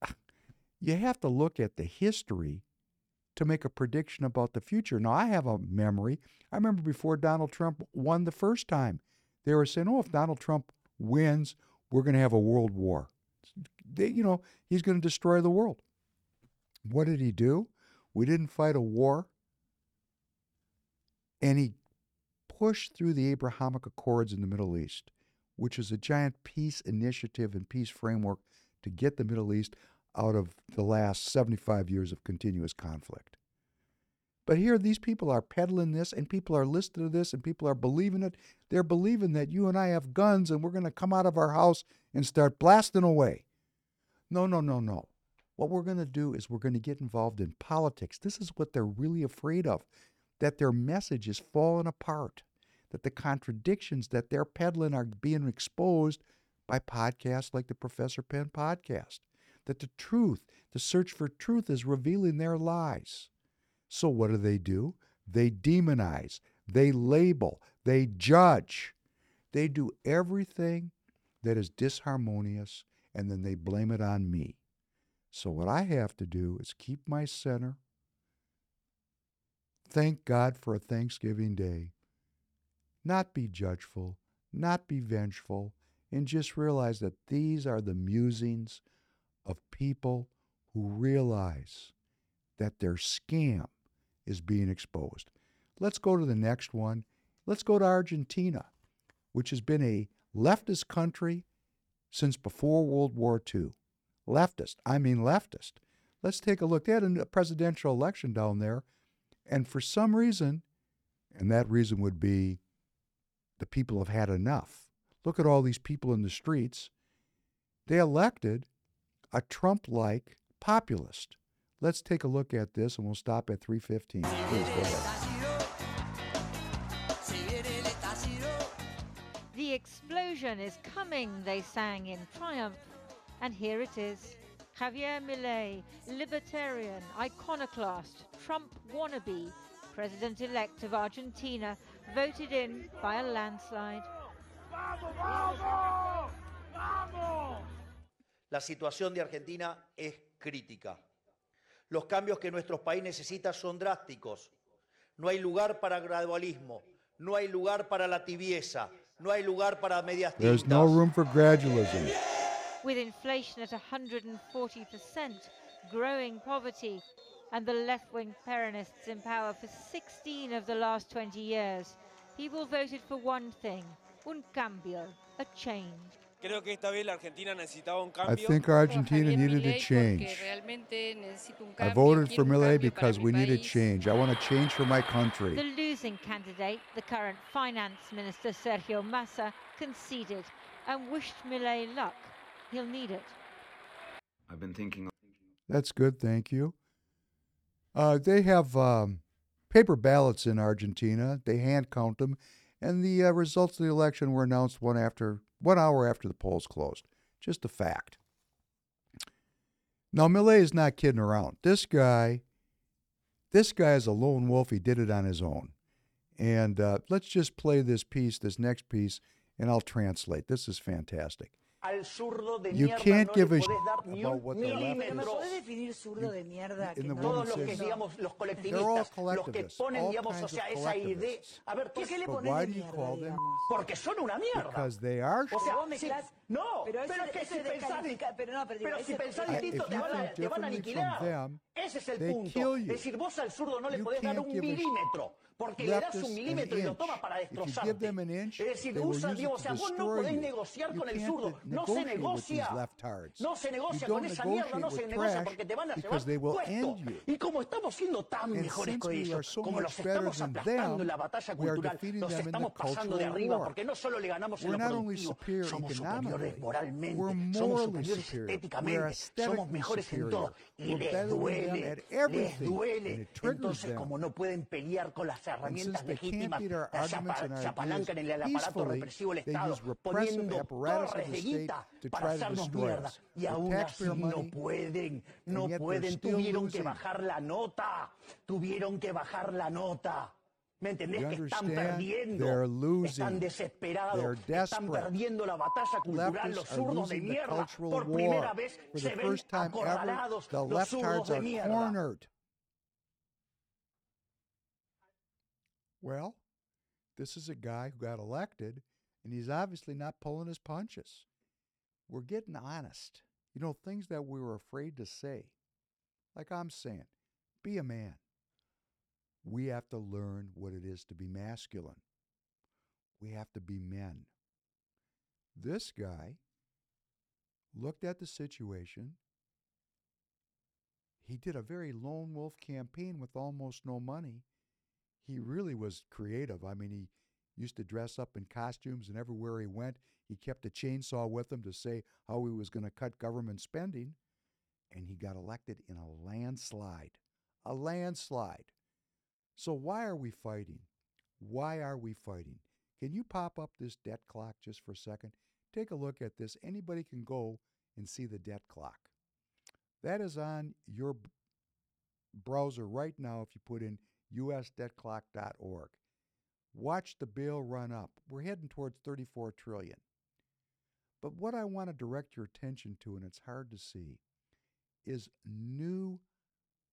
you have to look at the history to make a prediction about the future. Now, I have a memory. I remember before Donald Trump won the first time, they were saying, oh, if Donald Trump wins, we're going to have a world war. They, you know, he's going to destroy the world. What did he do? We didn't fight a war. And he pushed through the Abrahamic Accords in the Middle East, which is a giant peace initiative and peace framework to get the Middle East out of the last 75 years of continuous conflict. But here, these people are peddling this, and people are listening to this, and people are believing it. They're believing that you and I have guns, and we're going to come out of our house and start blasting away. No, no, no, no. What we're going to do is we're going to get involved in politics. This is what they're really afraid of that their message is falling apart, that the contradictions that they're peddling are being exposed by podcasts like the Professor Penn podcast, that the truth, the search for truth, is revealing their lies. So, what do they do? They demonize, they label, they judge. They do everything that is disharmonious and then they blame it on me. So, what I have to do is keep my center, thank God for a Thanksgiving day, not be judgeful, not be vengeful, and just realize that these are the musings of people who realize that their scam is being exposed. Let's go to the next one. Let's go to Argentina, which has been a leftist country since before World War II. Leftist, I mean leftist. Let's take a look. They had a presidential election down there, and for some reason, and that reason would be the people have had enough. Look at all these people in the streets. They elected a Trump like populist. Let's take a look at this and we'll stop at 315. Please go ahead. The explosion is coming, they sang in triumph. And here it is. Javier Milei, libertarian, iconoclast, Trump wannabe, president elect of Argentina, voted in by a landslide. La situación de Argentina es crítica. Los cambios que nuestro país necesita son drásticos. No hay lugar para gradualismo, no hay lugar para la tibieza, no hay lugar para medias There's tintas. no room for gradualism. With inflation at 140%, growing poverty, and the left wing Peronists in power for 16 of the last 20 years, people voted for one thing un cambio, a change. Creo que esta vez la Argentina necesitaba un I think Argentina needed a change. I voted for Milei because we need a change. I want a change for my country. The losing candidate, the current finance minister Sergio Massa, conceded and wished Milei luck. He'll need it. I've been thinking. That's good, thank you. Uh, they have um, paper ballots in Argentina. They hand count them, and the uh, results of the election were announced one after one hour after the polls closed. Just a fact. Now Milei is not kidding around. This guy, this guy is a lone wolf. He did it on his own. And uh, let's just play this piece, this next piece, and I'll translate. This is fantastic. Al zurdo de You mierda can't no give le a podés sh- dar ni about un what the left milímetro. is. ¿Puede definir zurdo de mierda? in the no- Todos los que, says- digamos, los They're all colectivistas, los que collectivists, ponen, all digamos, o kinds sea, of esa idea. collectivists. A ver, ¿Por ¿por qué le But pones why de do you mierda, call them? Porque son una mierda. Because they are. O sea, Vos si- mezclás- no, pero pero, eso- es que eso si es pensás, descalifica- pero no, pero digo, pero si ese- pensás I- distinto if te you van, a, think te van a differently from aniquilar. them, Ese es el they punto. kill you. Es decir, vos al zurdo no le You podés dar can't un give a sh- milímetro. Porque le das leftists un an milímetro y lo inch. toma para If you destrozarte. give them an inch, es decir, they will usa, use digo, it o sea, to vos no destroy podés you. negociar You con el can't zurdo. de- No se negotiate with these negocia. leftards. No se You negocia don't con esa mierda, no negotiate se with negocia trash porque te van a because llevar they will puesto. end you. Y como estamos siendo tan And mejores since que we are ellos, so como much los better estamos than aplastando them, en la batalla we are cultural, defeating los them in the estamos pasando de cultural arriba, war. porque no solo le ganamos en We're lo not only productivo, superior somos economically, superiores moralmente, we're somos morally superiores superior. We're estéticamente, aesthetically somos mejores en superior. todo. Y We're les better than them duele, at les everything, and duele. it triggers Entonces, them. como no pueden pelear con las herramientas since they can't legítimas, beat our se arguments apa- and our se apalancan en el ideas aparato peacefully, represivo del they Estado, use repressive poniendo apparatus of torres the de state guita to para try to hacernos destroy mierda. us. Y With aún así taxpayer no money, pueden, no and yet they're pueden, still tuvieron que losing. bajar la nota, tuvieron que bajar la nota. ¿Me entendés? You Que están perdiendo, They're losing. están desesperados, They're están desperate. perdiendo la batalla cultural, los zurdos de mierda. cultural Por primera vez For se the ven first time ever, acorralados the los zurdos de are mierda. cornered. Well, this is a guy who got elected, and he's obviously not pulling his punches. We're getting honest. You know, things that we were afraid to say. Like I'm saying, be a man. We have to learn what it is to be masculine. We have to be men. This guy looked at the situation. He did a very lone wolf campaign with almost no money. He hmm. really was creative. I mean, he used to dress up in costumes, and everywhere he went, he kept a chainsaw with him to say how he was going to cut government spending. And he got elected in a landslide. A landslide. So, why are we fighting? Why are we fighting? Can you pop up this debt clock just for a second? Take a look at this. Anybody can go and see the debt clock. That is on your browser right now if you put in usdebtclock.org. Watch the bill run up. We're heading towards 34 trillion. But what I want to direct your attention to and it's hard to see is new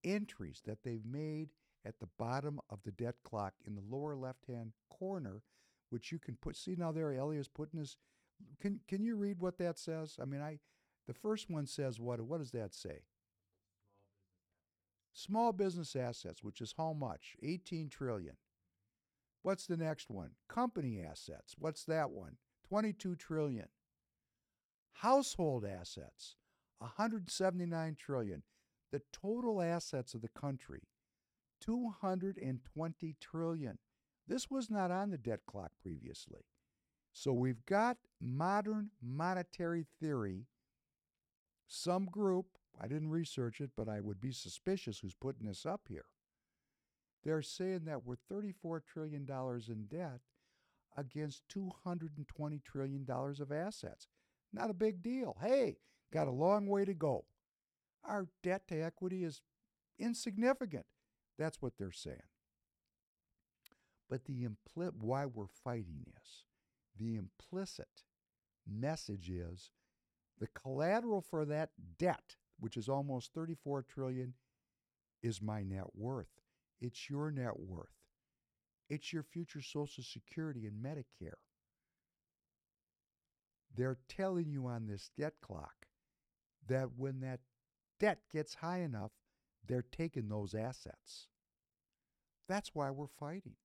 entries that they've made at the bottom of the debt clock in the lower left-hand corner which you can put see now there Elias putting his can can you read what that says? I mean I the first one says what what does that say? Small business assets, which is how much? 18 trillion. What's the next one? Company assets. What's that one? 22 trillion. Household assets, 179 trillion. The total assets of the country, 220 trillion. This was not on the debt clock previously. So we've got modern monetary theory. Some group, I didn't research it, but I would be suspicious who's putting this up here. They're saying that we're $34 trillion in debt against $220 trillion of assets. Not a big deal. Hey, got a long way to go. Our debt to equity is insignificant. That's what they're saying. But the why we're fighting is the implicit message is the collateral for that debt, which is almost 34 trillion, is my net worth. It's your net worth. It's your future Social Security and Medicare. They're telling you on this debt clock that when that debt gets high enough, they're taking those assets. That's why we're fighting.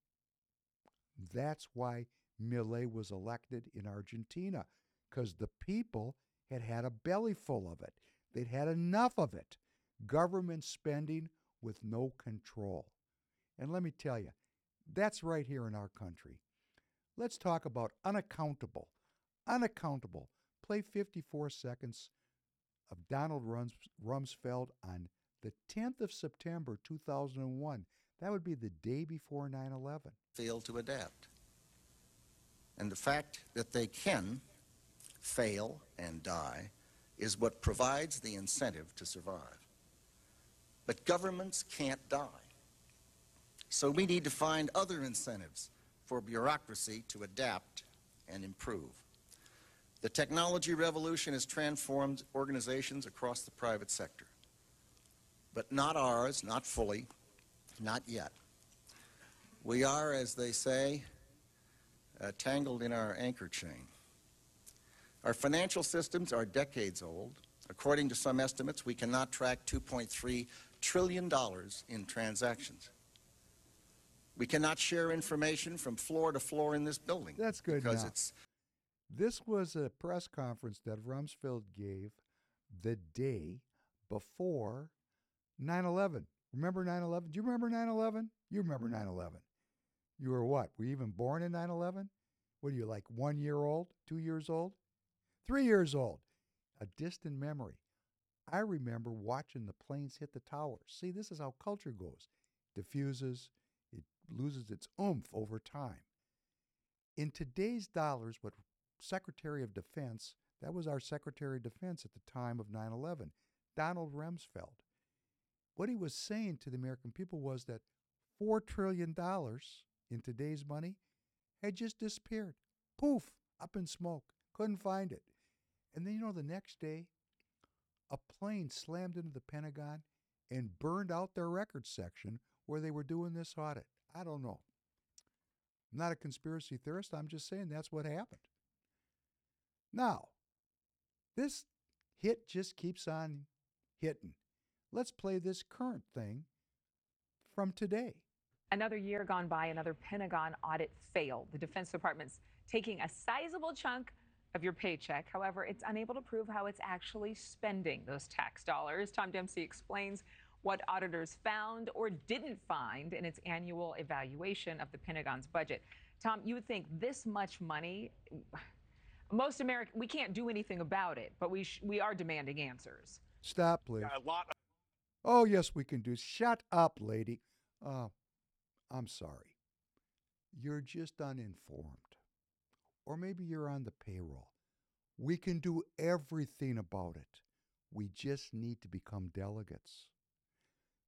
That's why Milei was elected in Argentina, because the people had had a belly full of it. They'd had enough of it. Government spending with no control. And let me tell you, that's right here in our country. Let's talk about unaccountable. unaccountable. Play 54 seconds of Donald Rums- Rumsfeld on the 10th of September 2001. That would be the day before 9 11. fail to adapt. And the fact that they can fail and die is what provides the incentive to survive. But governments can't die. So we need to find other incentives for bureaucracy to adapt and improve. The technology revolution has transformed organizations across the private sector. But not ours, not fully, not yet. We are, as they say, uh, tangled in our anchor chain. Our financial systems are decades old. According to some estimates, we cannot track $2.3 trillion in transactions. We cannot share information from floor to floor in this building. That's good Because it's This was a press conference that Rumsfeld gave the day before 9 11. Remember 9 11? Do you remember 9 11? You remember mm-hmm. 9 11. You were what? Were you even born in 9 11? What are you, like one year old? Two years old? Three years old? A distant memory. I remember watching the planes hit the towers. See, this is how culture goes diffuses, it loses its oomph over time. In today's dollars, what Secretary of Defense, that was our Secretary of Defense at the time of 9 11, Donald Rumsfeld. What he was saying to the American people was that $4 trillion in today's money had just disappeared. Poof, up in smoke. Couldn't find it. And then, you know, the next day, a plane slammed into the Pentagon and burned out their records section where they were doing this audit. I don't know. I'm not a conspiracy theorist. I'm just saying that's what happened. Now, this hit just keeps on hitting. Let's play this current thing from today. Another year gone by, another Pentagon audit failed. The Defense Department's taking a sizable chunk of your paycheck. However, it's unable to prove how it's actually spending those tax dollars. Tom Dempsey explains what auditors found or didn't find in its annual evaluation of the Pentagon's budget. Tom, you would think this much money, most American, we can't do anything about it, but we, sh- we are demanding answers. Stop, please. A lot Oh, yes, we can do. Shut up, lady. Uh, I'm sorry. You're just uninformed. Or maybe you're on the payroll. We can do everything about it. We just need to become delegates.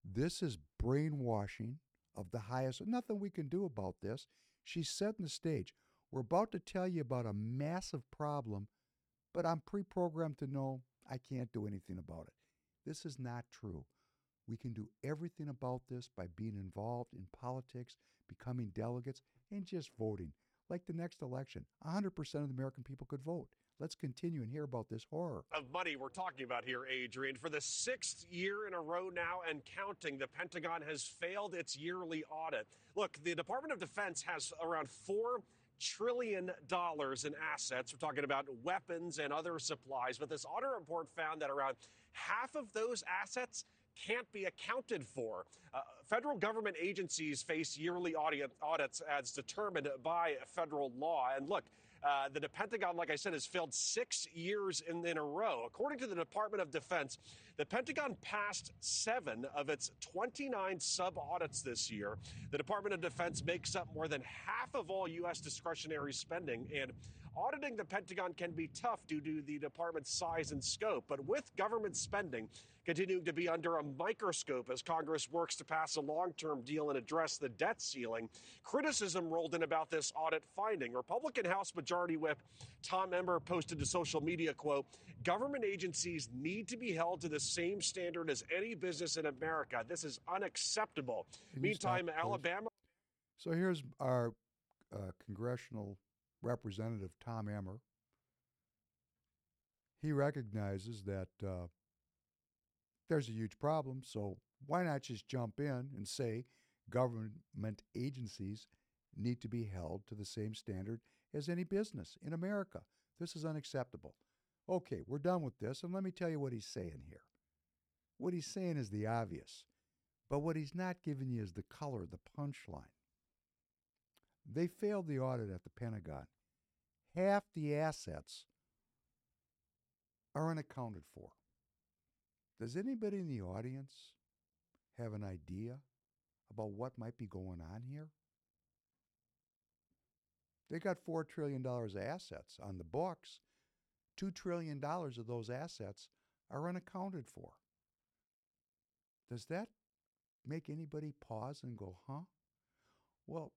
This is brainwashing of the highest. Nothing we can do about this. She's setting the stage. We're about to tell you about a massive problem, but I'm pre programmed to know I can't do anything about it. This is not true. We can do everything about this by being involved in politics, becoming delegates, and just voting. Like the next election, 100% of the American people could vote. Let's continue and hear about this horror. of money we're talking about here, Adrian. For the sixth year in a row now and counting, the Pentagon has failed its yearly audit. Look, the Department of Defense has around four trillion dollars in assets. We're talking about weapons and other supplies, but this audit report found that around half of those assets can't be accounted for. Uh, federal government agencies face yearly audit, audits as determined by federal law. And look, uh, the Pentagon, like I said, has failed six years in, in a row. According to the Department of Defense, the Pentagon passed seven of its 29 sub audits this year. The Department of Defense makes up more than half of all U.S. discretionary spending. And auditing the Pentagon can be tough due to the department's size and scope. But with government spending continuing to be under a microscope as Congress works to pass a long term deal and address the debt ceiling, criticism rolled in about this audit finding. Republican House Majority Whip Tom Emmer posted to social media quote, government agencies need to be held to the same standard as any business in America. This is unacceptable. You stop, Meantime. Alabama So here's our uh, congressional representative, Tom Emmer. He recognizes that uh, there's a huge problem, so why not just jump in and say government agencies need to be held to the same standard as any business in America? This is unacceptable. Okay, we're done with this, and let me tell you what he's saying here. What he's saying is the obvious, but what he's not giving you is the color, the punchline. They failed the audit at the Pentagon. half the assets are unaccounted for. Does anybody in the audience have an idea about what might be going on here? They got $4 trillion of assets on the books. $2 trillion of those assets are unaccounted for. Does that make anybody pause and go, huh? Well,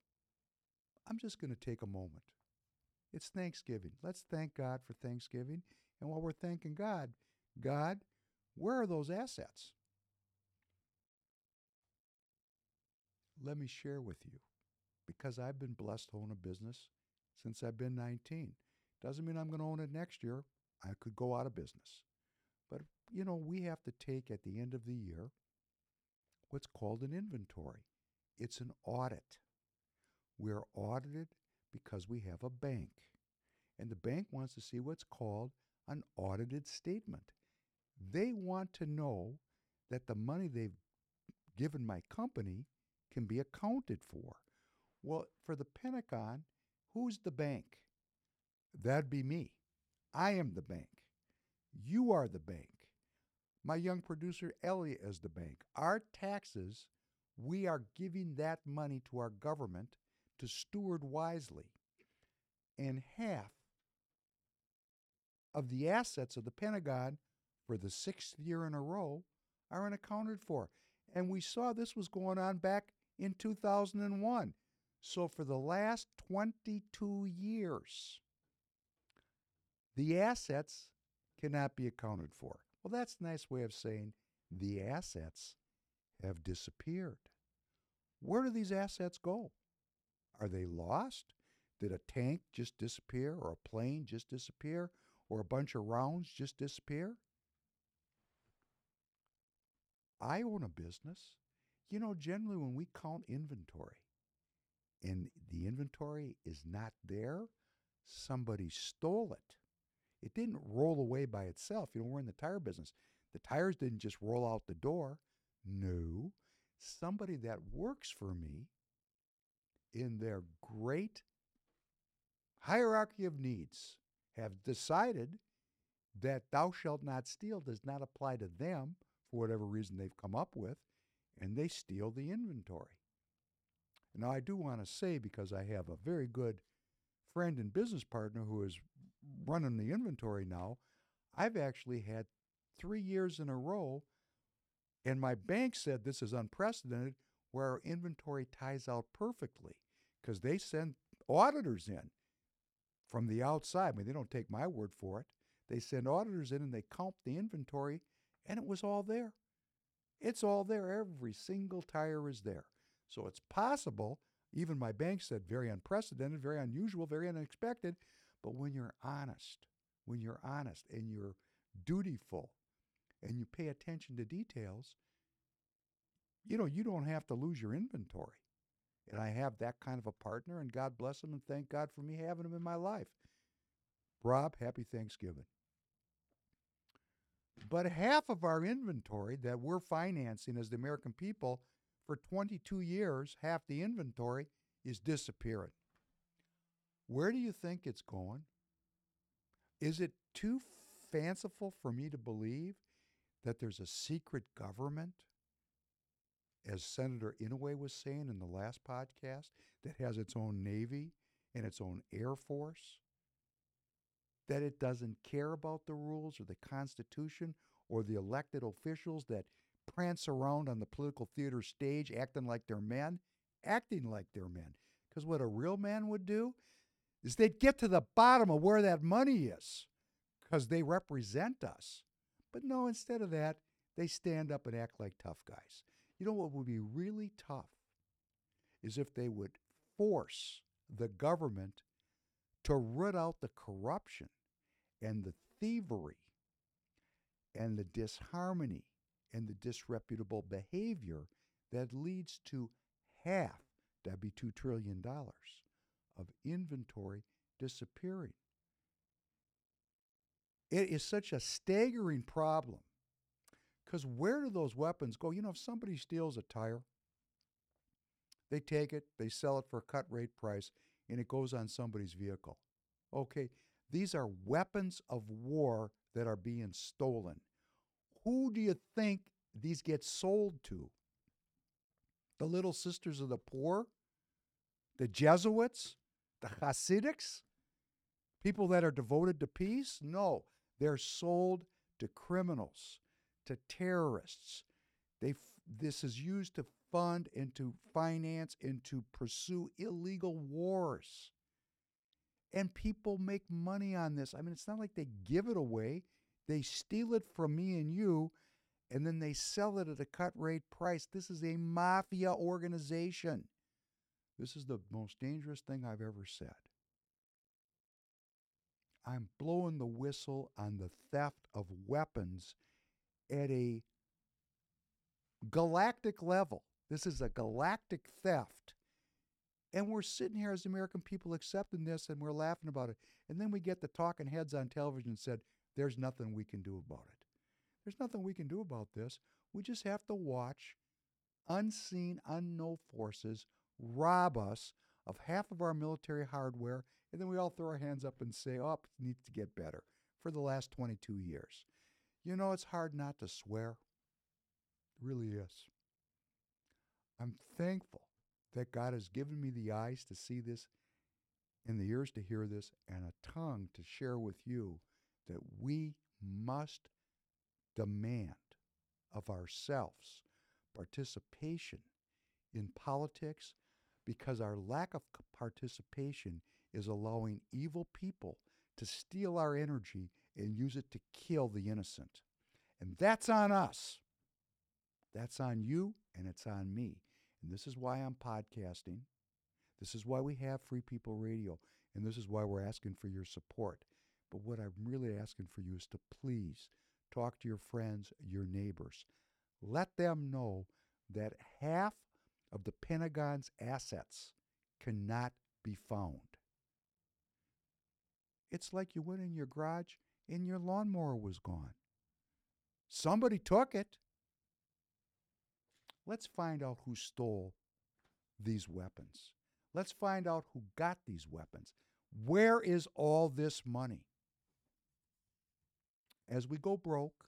I'm just going to take a moment. It's Thanksgiving. Let's thank God for Thanksgiving. And while we're thanking God, God, where are those assets? Let me share with you because I've been blessed to own a business since I've been 19. Doesn't mean I'm going to own it next year. I could go out of business. But, you know, we have to take at the end of the year what's called an inventory. It's an audit. We're audited because we have a bank. And the bank wants to see what's called an audited statement. They want to know that the money they've given my company can be accounted for. Well, for the Pentagon, who's the bank? That'd be me. I am the bank. You are the bank. My young producer, Elliot, is the bank. Our taxes, we are giving that money to our government to steward wisely. And half of the assets of the Pentagon for the sixth year in a row are unaccounted for. And we saw this was going on back in 2001. So for the last 22 years, the assets cannot be accounted for. Well, that's a nice way of saying the assets have disappeared. Where do these assets go? Are they lost? Did a tank just disappear, or a plane just disappear, or a bunch of rounds just disappear? I own a business. You know, generally when we count inventory and the inventory is not there, somebody stole it. It didn't roll away by itself. You know, we're in the tire business. The tires didn't just roll out the door. No, somebody that works for me in their great hierarchy of needs have decided that thou shalt not steal does not apply to them for whatever reason they've come up with, and they steal the inventory. Now, I do want to say, because I have a very good friend and business partner who is running the inventory now, I've actually had three years in a row, and my bank said this is unprecedented, where our inventory ties out perfectly because they send auditors in from the outside. I mean, they don't take my word for it. They send auditors in and they count the inventory, and it was all there. It's all there. Every single tire is there. So it's possible, even my bank said very unprecedented, very unusual, very unexpected. But when you're honest, when you're honest and you're dutiful and you pay attention to details, you know, you don't have to lose your inventory. And I have that kind of a partner, and God bless him, and thank God for me having him in my life. Rob, happy Thanksgiving. But half of our inventory that we're financing as the American people for 22 years, half the inventory is disappearing. Where do you think it's going? Is it too fanciful for me to believe that there's a secret government, as Senator Inouye was saying in the last podcast, that has its own Navy and its own Air Force? That it doesn't care about the rules or the Constitution or the elected officials that prance around on the political theater stage acting like they're men? Acting like they're men. Because what a real man would do is they'd get to the bottom of where that money is because they represent us. But no, instead of that, they stand up and act like tough guys. You know what would be really tough is if they would force the government to root out the corruption and the thievery and the disharmony and the disreputable behavior that leads to half, that'd be $2 trillion, of inventory disappearing. It is such a staggering problem because where do those weapons go? You know, if somebody steals a tire, they take it, they sell it for a cut rate price, and it goes on somebody's vehicle. Okay, these are weapons of war that are being stolen. Who do you think these get sold to? The Little Sisters of the Poor? The Jesuits? The Hasidics? People that are devoted to peace? No, they're sold to criminals, to terrorists. They f- this is used to fund and to finance and to pursue illegal wars. And people make money on this. I mean, it's not like they give it away. They steal it from me and you, and then they sell it at a cut rate price. This is a mafia organization. This is the most dangerous thing I've ever said. I'm blowing the whistle on the theft of weapons at a galactic level. This is a galactic theft. And we're sitting here as American people accepting this and we're laughing about it. And then we get the talking heads on television said, there's nothing we can do about it. There's nothing we can do about this. We just have to watch unseen, unknown forces rob us of half of our military hardware, and then we all throw our hands up and say, oh, it needs to get better for the last 22 years. You know, it's hard not to swear. It really is. I'm thankful that God has given me the eyes to see this and the ears to hear this and a tongue to share with you that we must demand of ourselves participation in politics because our lack of participation is allowing evil people to steal our energy and use it to kill the innocent. And that's on us. That's on you and it's on me. And this is why I'm podcasting. This is why we have Free People Radio. And this is why we're asking for your support. But what I'm really asking for you is to please talk to your friends, your neighbors. Let them know that half of the Pentagon's assets cannot be found. It's like you went in your garage and your lawnmower was gone. Somebody took it. Let's find out who stole these weapons. Let's find out who got these weapons. Where is all this money? As we go broke,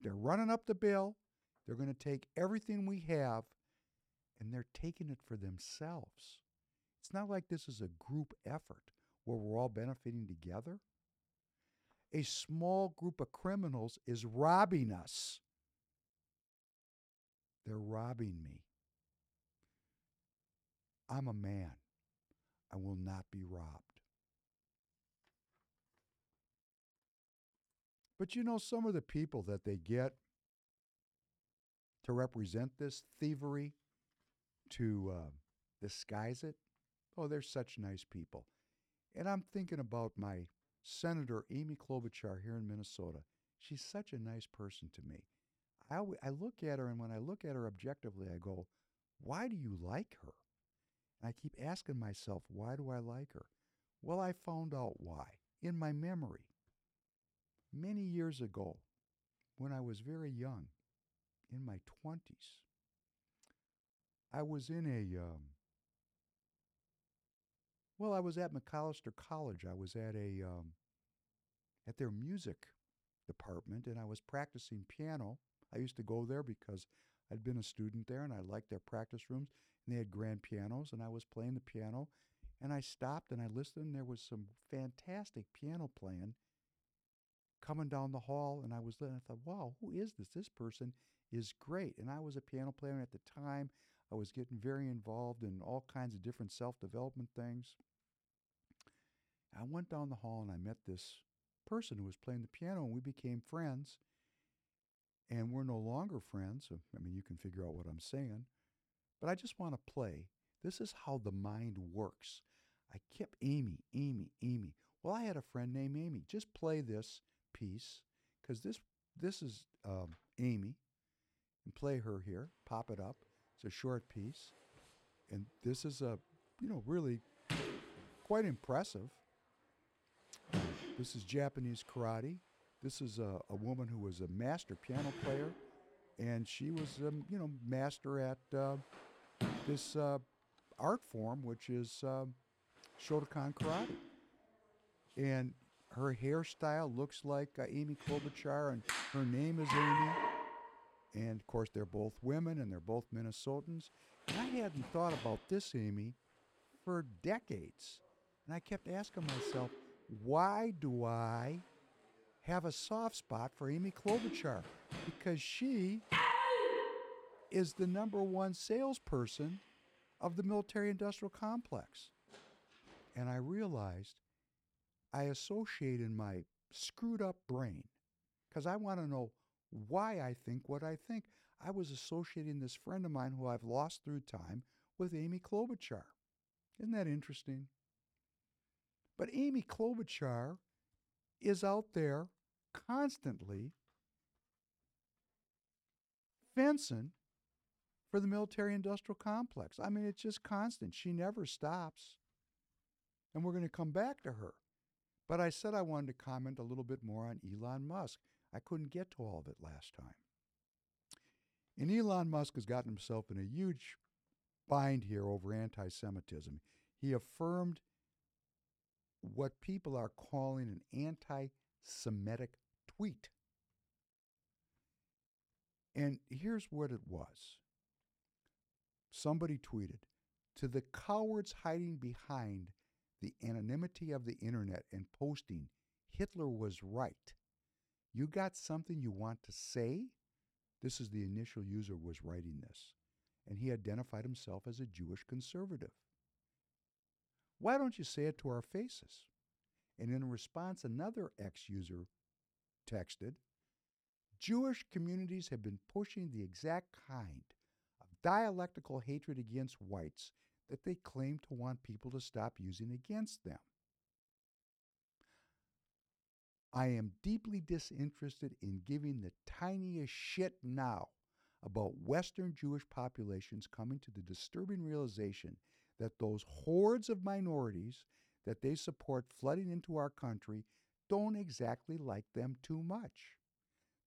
they're running up the bill. They're going to take everything we have and they're taking it for themselves. It's not like this is a group effort where we're all benefiting together. A small group of criminals is robbing us. They're robbing me. I'm a man. I will not be robbed. But you know, some of the people that they get to represent this thievery, to uh, disguise it, oh, they're such nice people. And I'm thinking about my Senator Amy Klobuchar here in Minnesota. She's such a nice person to me. I, I look at her, and when I look at her objectively, I go, why do you like her? And I keep asking myself, why do I like her? Well, I found out why in my memory. Many years ago, when I was very young, in my 20s, I was in a, um, well, I was at Macalester College. I was at a, um, at their music department and I was practicing piano. I used to go there because I'd been a student there and I liked their practice rooms and they had grand pianos and I was playing the piano and I stopped and I listened there was some fantastic piano playing coming down the hall and I was and I thought, wow, who is this? This person is great. And I was a piano player at the time I was getting very involved in all kinds of different self-development things. I went down the hall and I met this person who was playing the piano and we became friends. And we're no longer friends. I mean, you can figure out what I'm saying. But I just want to play. This is how the mind works. I kept Amy, Amy, Amy. Well, I had a friend named Amy. Just play this piece because this this is um, Amy, and play her here. Pop it up. It's a short piece, and this is a you know really quite impressive. This is Japanese karate. This is a, a woman who was a master piano player, and she was um, you know master at uh, this uh, art form, which is um Shotokan karate. and her hairstyle looks like uh, Amy Klobuchar, and her name is Amy. And of course, they're both women, and they're both Minnesotans. And I hadn't thought about this, Amy, for decades. And I kept asking myself, why do I have a soft spot for Amy Klobuchar? Because she is the number one salesperson of the military industrial complex. And I realized I associate in my screwed up brain because I want to know why I think what I think. I was associating this friend of mine who I've lost through time with Amy Klobuchar. Isn't that interesting? But Amy Klobuchar is out there constantly fencing for the military industrial complex. I mean, it's just constant. She never stops. And we're going to come back to her. But I said I wanted to comment a little bit more on Elon Musk. I couldn't get to all of it last time. And Elon Musk has gotten himself in a huge bind here over anti Semitism. He affirmed what people are calling an anti Semitic tweet. And here's what it was somebody tweeted To the cowards hiding behind the anonymity of the internet and posting, Hitler was right. You got something you want to say? This is the initial user was writing this, and he identified himself as a Jewish conservative. Why don't you say it to our faces? And in response, another ex user texted Jewish communities have been pushing the exact kind of dialectical hatred against whites that they claim to want people to stop using against them. I am deeply disinterested in giving the tiniest shit now about Western Jewish populations coming to the disturbing realization that those hordes of minorities that they support flooding into our country don't exactly like them too much.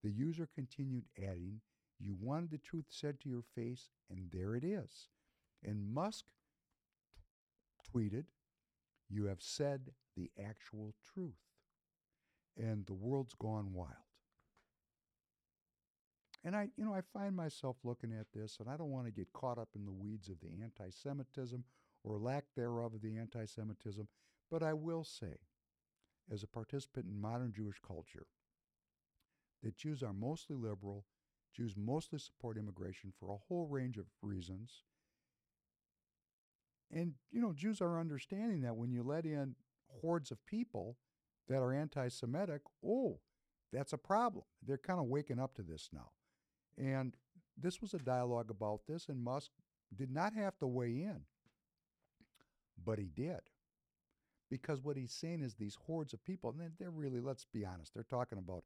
The user continued adding, You wanted the truth said to your face, and there it is. And Musk tweeted, You have said the actual truth. And the world's gone wild. And I, you know, I find myself looking at this, and I don't want to get caught up in the weeds of the anti Semitism or lack thereof of the anti Semitism, but I will say, as a participant in modern Jewish culture, that Jews are mostly liberal, Jews mostly support immigration for a whole range of reasons. And, you know, Jews are understanding that when you let in hordes of people that are anti Semitic, oh, that's a problem. They're kind of waking up to this now. And this was a dialogue about this, and Musk did not have to weigh in, but he did. Because what he's saying is these hordes of people, and they're really, let's be honest, they're talking about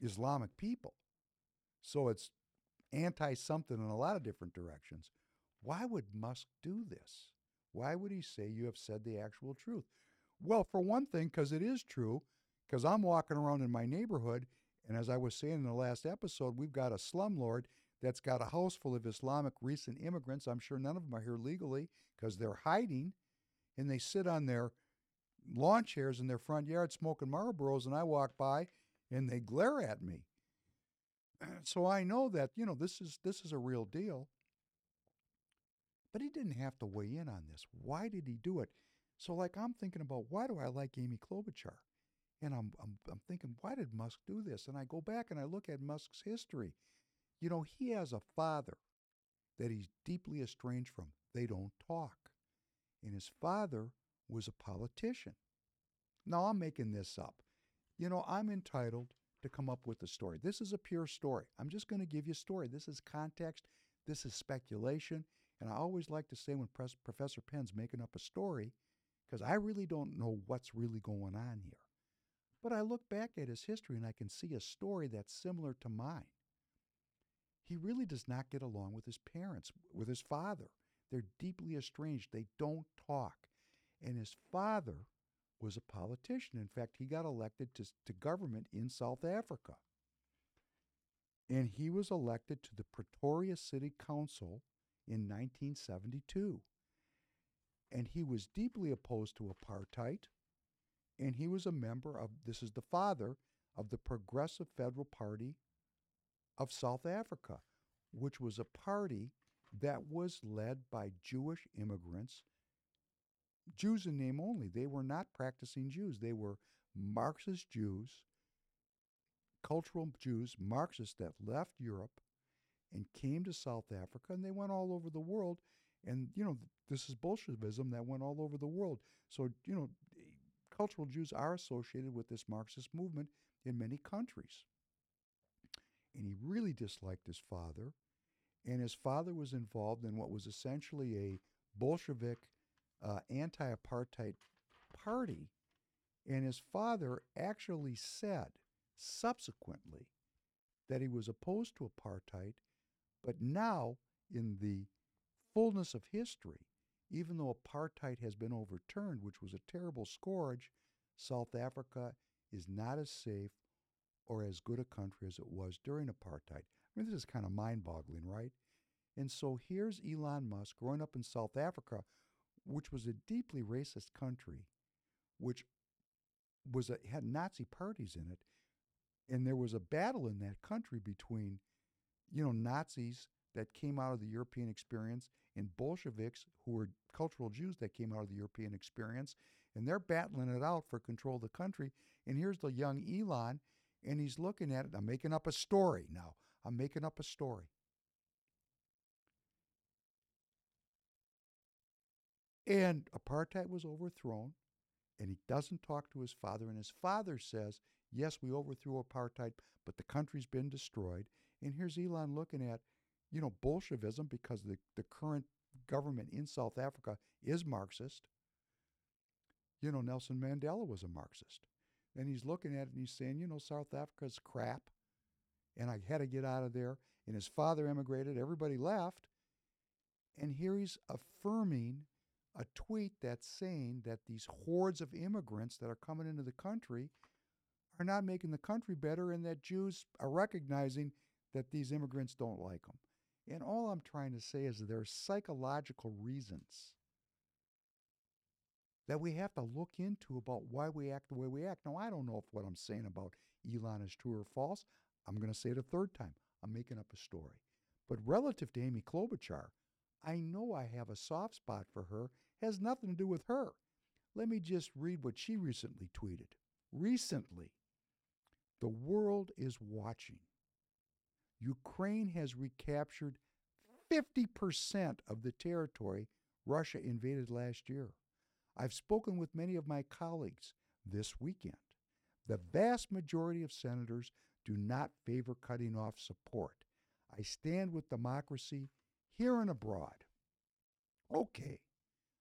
Islamic people. So it's anti something in a lot of different directions. Why would Musk do this? Why would he say you have said the actual truth? Well, for one thing, because it is true, because I'm walking around in my neighborhood, and as I was saying in the last episode, we've got a slumlord that's got a house full of Islamic recent immigrants. I'm sure none of them are here legally because they're hiding, and they sit on their lawn chairs in their front yard smoking Marlboros, and I walk by and they glare at me. So I know that, you know, this is this is a real deal. But he didn't have to weigh in on this. Why did he do it? So like I'm thinking about why do I like Amy Klobuchar? And I'm, I'm I'm thinking, why did Musk do this? And I go back and I look at Musk's history. You know, he has a father that he's deeply estranged from. They don't talk. And his father was a politician. Now I'm making this up you know, I'm entitled to come up with a story. This is a pure story. I'm just going to give you a story. This is context, this is speculation. And I always like to say when Pres- Professor Penn's making up a story, because I really don't know what's really going on here. But I look back at his history and I can see a story that's similar to mine. He really does not get along with his parents, with his father. They're deeply estranged. They don't talk. And his father was a politician. In fact, he got elected to, to government in South Africa. And he was elected to the Pretoria City Council in 1972. And he was deeply opposed to apartheid. and he was a member of this is the father of the Progressive Federal Party of South Africa, which was a party that was led by Jewish immigrants, Jews in name only. They were not practicing Jews, they were Marxist Jews, cultural Jews, Marxists that left Europe and came to South Africa, and they went all over the world. And, you know, this is Bolshevism that went all over the world. So, you know, cultural Jews are associated with this Marxist movement in many countries. And he really disliked his father. And his father was involved in what was essentially a Bolshevik uh, anti apartheid party. And his father actually said subsequently that he was opposed to apartheid, but now, in the fullness of history, even though apartheid has been overturned, which was a terrible scourge, South Africa is not as safe or as good a country as it was during apartheid. I mean, this is kind of mind boggling, right? And so here's Elon Musk growing up in South Africa, which was a deeply racist country, which was a, had Nazi parties in it, and there was a battle in that country between, you know, Nazis that came out of the European experience and Bolsheviks who were cultural Jews that came out of the European experience, and they're battling it out for control of the country. And here's the young Elon, and he's looking at it. I'm making up a story now. I'm making up a story. And apartheid was overthrown, and he doesn't talk to his father. And his father says, Yes, we overthrew apartheid, but the country's been destroyed. And here's Elon looking at, you know, Bolshevism because the, the current government in South Africa is Marxist. You know, Nelson Mandela was a Marxist. And he's looking at it and he's saying, you know, South Africa's crap. And I had to get out of there. And his father emigrated, everybody left. And here he's affirming a tweet that's saying that these hordes of immigrants that are coming into the country are not making the country better and that Jews are recognizing that these immigrants don't like them. And all I'm trying to say is there are psychological reasons that we have to look into about why we act the way we act. Now, I don't know if what I'm saying about Elon is true or false. I'm going to say it a third time. I'm making up a story. But relative to Amy Klobuchar, I know I have a soft spot for her, has nothing to do with her. Let me just read what she recently tweeted. Recently, the world is watching. Ukraine has recaptured 50% of the territory Russia invaded last year. I've spoken with many of my colleagues this weekend. The vast majority of senators do not favor cutting off support. I stand with democracy here and abroad. Okay,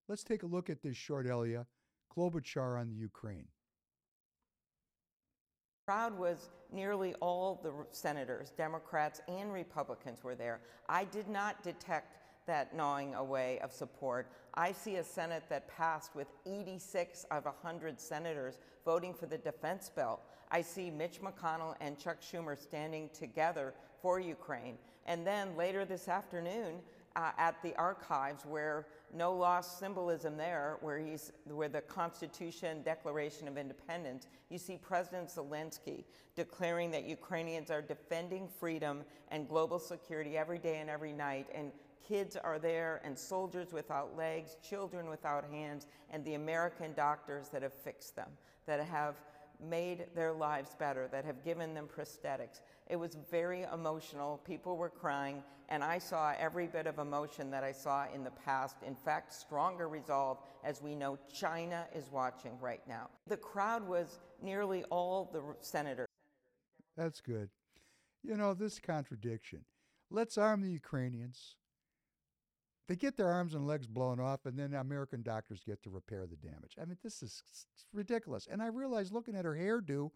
let's take a look at this short Elia Klobuchar on the Ukraine. Crowd was nearly all the senators, Democrats and Republicans were there. I did not detect that gnawing away of support. I see a Senate that passed with 86 of 100 senators voting for the defense bill. I see Mitch McConnell and Chuck Schumer standing together for Ukraine. And then later this afternoon, uh, at the archives where no lost symbolism there, where he's where the Constitution, Declaration of Independence, you see President Zelensky declaring that Ukrainians are defending freedom and global security every day and every night, and kids are there, and soldiers without legs, children without hands, and the American doctors that have fixed them, that have made their lives better, that have given them prosthetics. It was very emotional. People were crying, and I saw every bit of emotion that I saw in the past. In fact, stronger resolve as we know China is watching right now. The crowd was nearly all the senators. That's good. You know, this contradiction. Let's arm the Ukrainians. They get their arms and legs blown off, and then American doctors get to repair the damage. I mean, this is ridiculous. And I realized looking at her hairdo,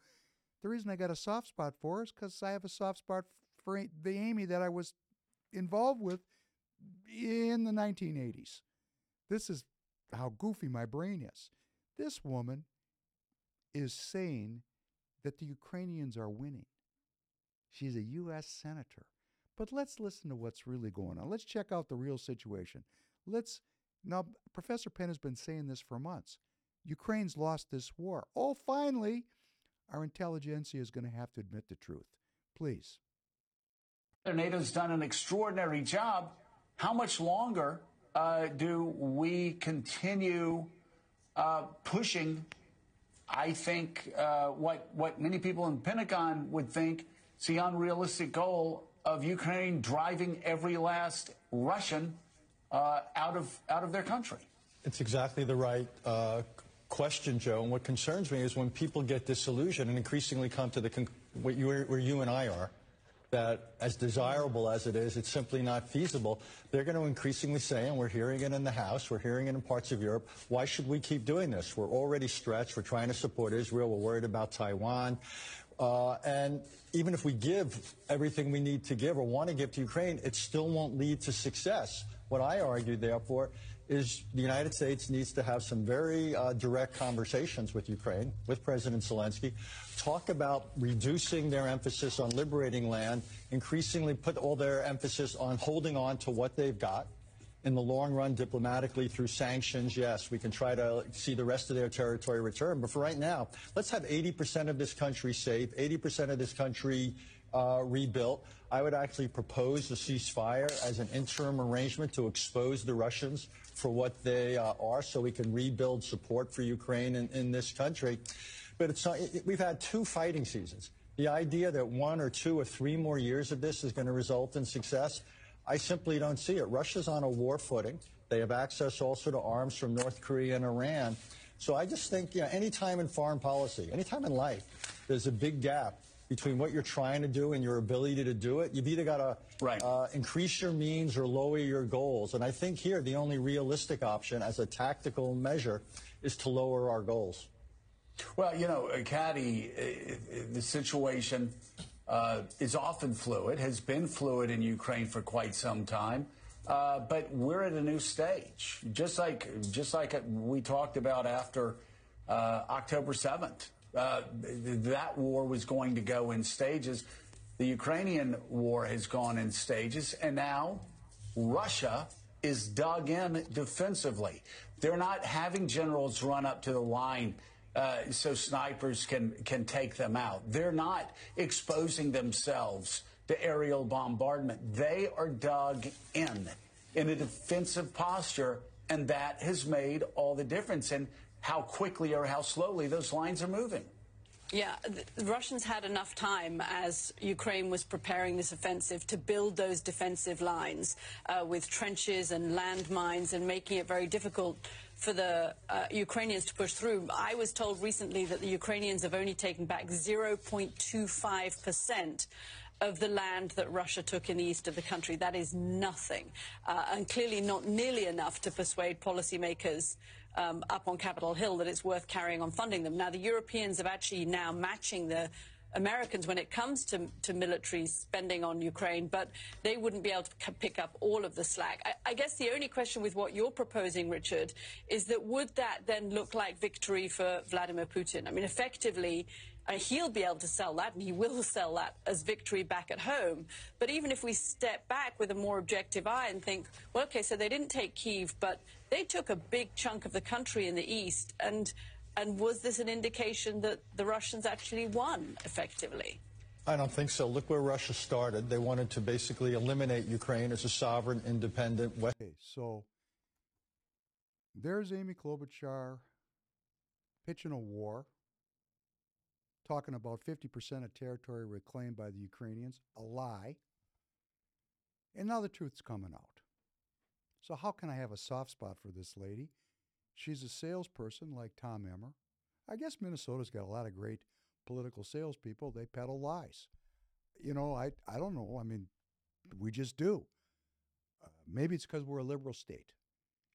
the reason I got a soft spot for is because I have a soft spot for the Amy that I was involved with in the 1980s. This is how goofy my brain is. This woman is saying that the Ukrainians are winning. She's a U.S. senator. But let's listen to what's really going on. Let's check out the real situation. Let's now Professor Penn has been saying this for months. Ukraine's lost this war. Oh, finally, our intelligentsia is going to have to admit the truth. Please. NATO's done an extraordinary job. How much longer uh, do we continue uh, pushing? I think uh, what what many people in Pentagon would think is the unrealistic goal of Ukraine driving every last Russian uh, out of out of their country. It's exactly the right uh, question, Joe. And what concerns me is when people get disillusioned and increasingly come to the con- where you, where you and I are, that as desirable as it is, it's simply not feasible. They're going to increasingly say, and we're hearing it in the House, we're hearing it in parts of Europe, why should we keep doing this? We're already stretched. We're trying to support Israel. We're worried about Taiwan. Uh, and even if we give everything we need to give or want to give to Ukraine, it still won't lead to success. What I argue, therefore, is the United States needs to have some very uh, direct conversations with Ukraine, with President Zelensky, talk about reducing their emphasis on liberating land, increasingly put all their emphasis on holding on to what they've got. In the long run, diplomatically through sanctions, yes, we can try to see the rest of their territory return. But for right now, let's have 80% of this country safe, 80% of this country uh, rebuilt. I would actually propose a ceasefire as an interim arrangement to expose the Russians for what they uh, are so we can rebuild support for Ukraine in, in this country. But it's not, it, we've had two fighting seasons. The idea that one or two or three more years of this is going to result in success, I simply don't see it. Russia's on a war footing. They have access also to arms from North Korea and Iran. So I just think, you know, any time in foreign policy, any time in life, there's a big gap between what you're trying to do and your ability to do it. You've either got to right. uh, increase your means or lower your goals. And I think here the only realistic option as a tactical measure is to lower our goals. Well, you know, Katty, uh, the situation uh, is often fluid, has been fluid in Ukraine for quite some time. Uh, but we're at a new stage, just like just like we talked about after uh, October seventh. Uh, that war was going to go in stages. The Ukrainian war has gone in stages, and now Russia is dug in defensively. They're not having generals run up to the line uh, so snipers can can take them out. They're not exposing themselves to aerial bombardment. They are dug in in a defensive posture, and that has made all the difference. And how quickly or how slowly those lines are moving. Yeah, the Russians had enough time as Ukraine was preparing this offensive to build those defensive lines uh, with trenches and landmines and making it very difficult for the uh, Ukrainians to push through. I was told recently that the Ukrainians have only taken back 0.25 percent of the land that Russia took in the east of the country. That is nothing, uh, and clearly not nearly enough to persuade policymakers um, up on Capitol Hill that it's worth carrying on funding them. Now, the Europeans are actually now matching the Americans when it comes to, to military spending on Ukraine, but they wouldn't be able to pick up all of the slack. I, I, guess the only question with what you're proposing, Richard, is that would that then look like victory for Vladimir Putin? I mean, effectively, uh, he'll be able to sell that, and he will sell that as victory back at home. But even if we step back with a more objective eye and think, well, okay, so they didn't take Kiev, but they took a big chunk of the country in the east, and and was this an indication that the Russians actually won effectively? I don't think so. Look where Russia started. They wanted to basically eliminate Ukraine as a sovereign, independent. West- okay, so there's Amy Klobuchar pitching a war talking about 50% of territory reclaimed by the Ukrainians, a lie. And now the truth's coming out. So, how can I have a soft spot for this lady? She's a salesperson like Tom Emmer. I guess Minnesota's got a lot of great political salespeople. They peddle lies. You know, I, I don't know. I mean, we just do. Uh, maybe it's because we're a liberal state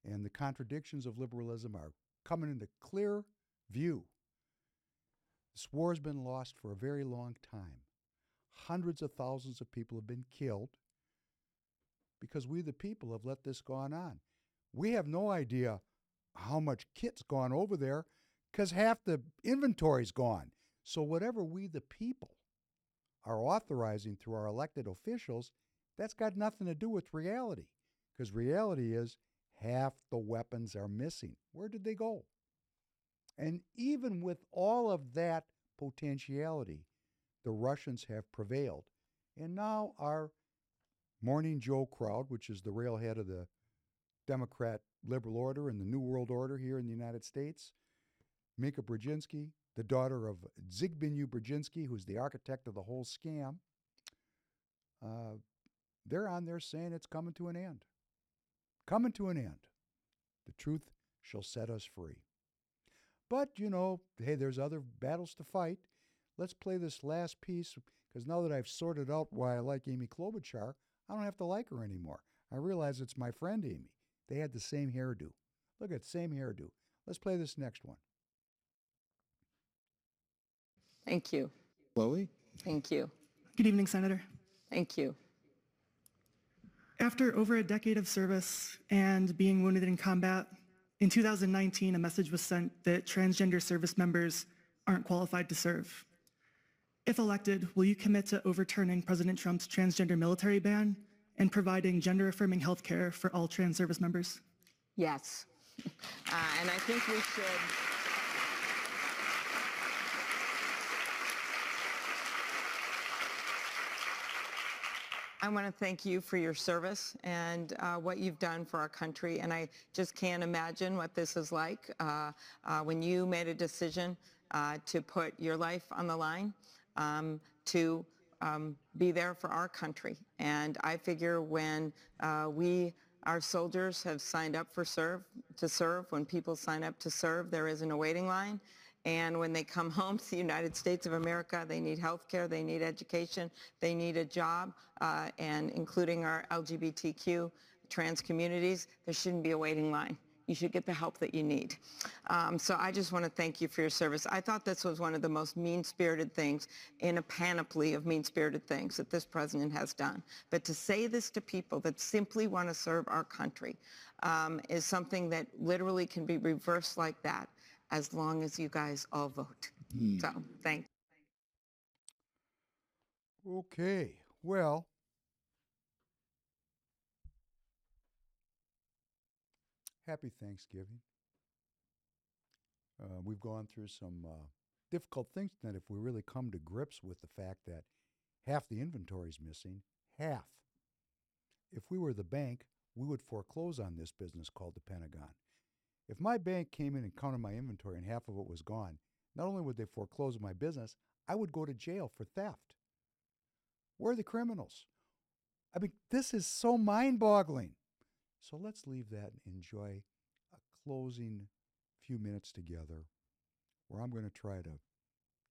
and the contradictions of liberalism are coming into clear view this war has been lost for a very long time. Hundreds of thousands of people have been killed because we, the people, have let this go on. We have no idea how much kit's gone over there because half the inventory's gone. So, whatever we, the people, are authorizing through our elected officials, that's got nothing to do with reality because reality is half the weapons are missing. Where did they go? And even with all of that potentiality, the Russians have prevailed. And now our Morning Joe crowd, which is the railhead of the Democrat liberal order and the New World Order here in the United States, Mika Brzezinski, the daughter of Zbigniew Brzezinski, who's the architect of the whole scam, uh, they're on there saying it's coming to an end. Coming to an end. The truth shall set us free. But, you know, hey, there's other battles to fight. Let's play this last piece because now that I've sorted out why I like Amy Klobuchar, I don't have to like her anymore. I realize it's my friend Amy. They had the same hairdo. Look at same hairdo. Let's play this next one. Thank you. Chloe? Thank you. Good evening, Senator. Thank you. After over a decade of service and being wounded in combat, in 2019, a message was sent that transgender service members aren't qualified to serve. If elected, will you commit to overturning President Trump's transgender military ban and providing gender-affirming health care for all trans service members? Yes. Uh, and I think we should. I want to thank you for your service and uh, what you've done for our country. And I just can't imagine what this is like uh, uh, when you made a decision uh, to put your life on the line um, to um, be there for our country. And I figure when uh, we, our soldiers have signed up for serve, to serve, when people sign up to serve, there isn't a waiting line. And when they come home to the United States of America, they need health care, they need education, they need a job, uh, and including our LGBTQ trans communities, there shouldn't be a waiting line you should get the help that you need. Um, so I just want to thank you for your service. I thought this was one of the most mean-spirited things in a panoply of mean-spirited things that this president has done. But to say this to people that simply want to serve our country um, is something that literally can be reversed like that as long as you guys all vote. Hmm. So thank Okay. Well, happy Thanksgiving. Uh, we've gone through some uh, difficult things that if we really come to grips with the fact that half the inventory is missing, half. If we were the bank, we would foreclose on this business called the Pentagon. If my bank came in and counted my inventory and half of it was gone, not only would they foreclose my business, I would go to jail for theft. Where are the criminals? I mean, this is so mind boggling. So let's leave that and enjoy a closing few minutes together where I'm going to try to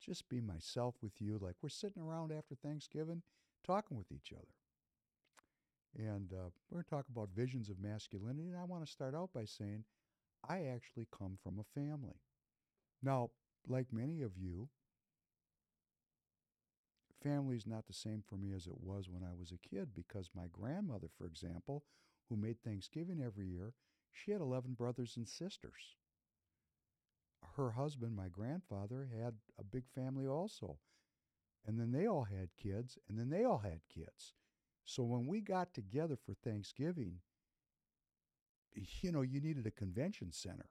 just be myself with you, like we're sitting around after Thanksgiving talking with each other. And uh, we're going to talk about visions of masculinity. And I want to start out by saying I actually come from a family. Now, like many of you, family is not the same for me as it was when I was a kid because my grandmother, for example, who made Thanksgiving every year, she had 11 brothers and sisters. Her husband, my grandfather, had a big family also. And then they all had kids, and then they all had kids. So when we got together for Thanksgiving, you know, you needed a convention center.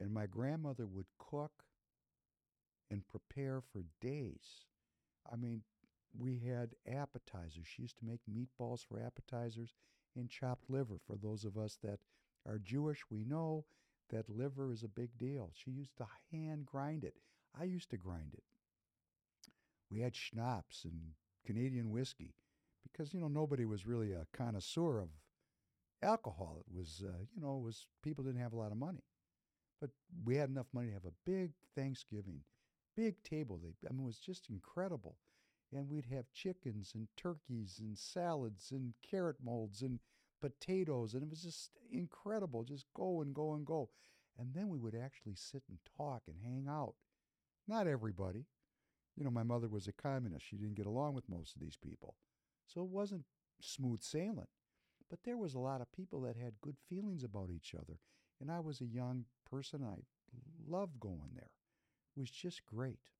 And my grandmother would cook and prepare for days. I mean, we had appetizers. She used to make meatballs for appetizers and chopped liver. For those of us that are Jewish, we know that liver is a big deal. She used to hand grind it. I used to grind it. We had schnapps and Canadian whiskey because, you know, nobody was really a connoisseur of alcohol. It was, uh, you know, was people didn't have a lot of money. But we had enough money to have a big Thanksgiving, big table. They, I mean, it was just incredible and we'd have chickens and turkeys and salads and carrot molds and potatoes and it was just incredible just go and go and go and then we would actually sit and talk and hang out not everybody you know my mother was a communist she didn't get along with most of these people so it wasn't smooth sailing but there was a lot of people that had good feelings about each other and i was a young person i loved going there it was just great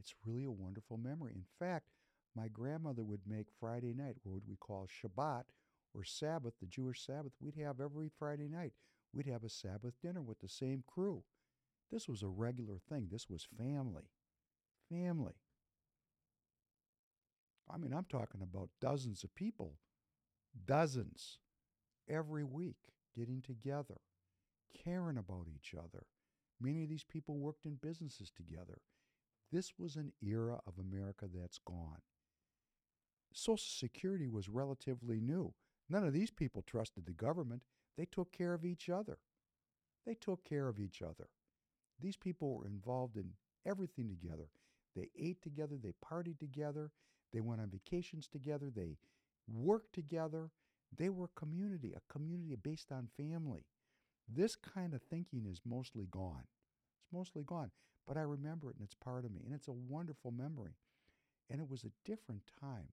it's really a wonderful memory. In fact, my grandmother would make Friday night, what we call Shabbat or Sabbath, the Jewish Sabbath. We'd have every Friday night. We'd have a Sabbath dinner with the same crew. This was a regular thing. This was family. Family. I mean, I'm talking about dozens of people, dozens every week getting together, caring about each other. Many of these people worked in businesses together. This was an era of America that's gone. Social Security was relatively new. None of these people trusted the government. They took care of each other. They took care of each other. These people were involved in everything together. They ate together, they partied together, they went on vacations together, they worked together. They were a community, a community based on family. This kind of thinking is mostly gone. It's mostly gone. But I remember it and it's part of me. And it's a wonderful memory. And it was a different time.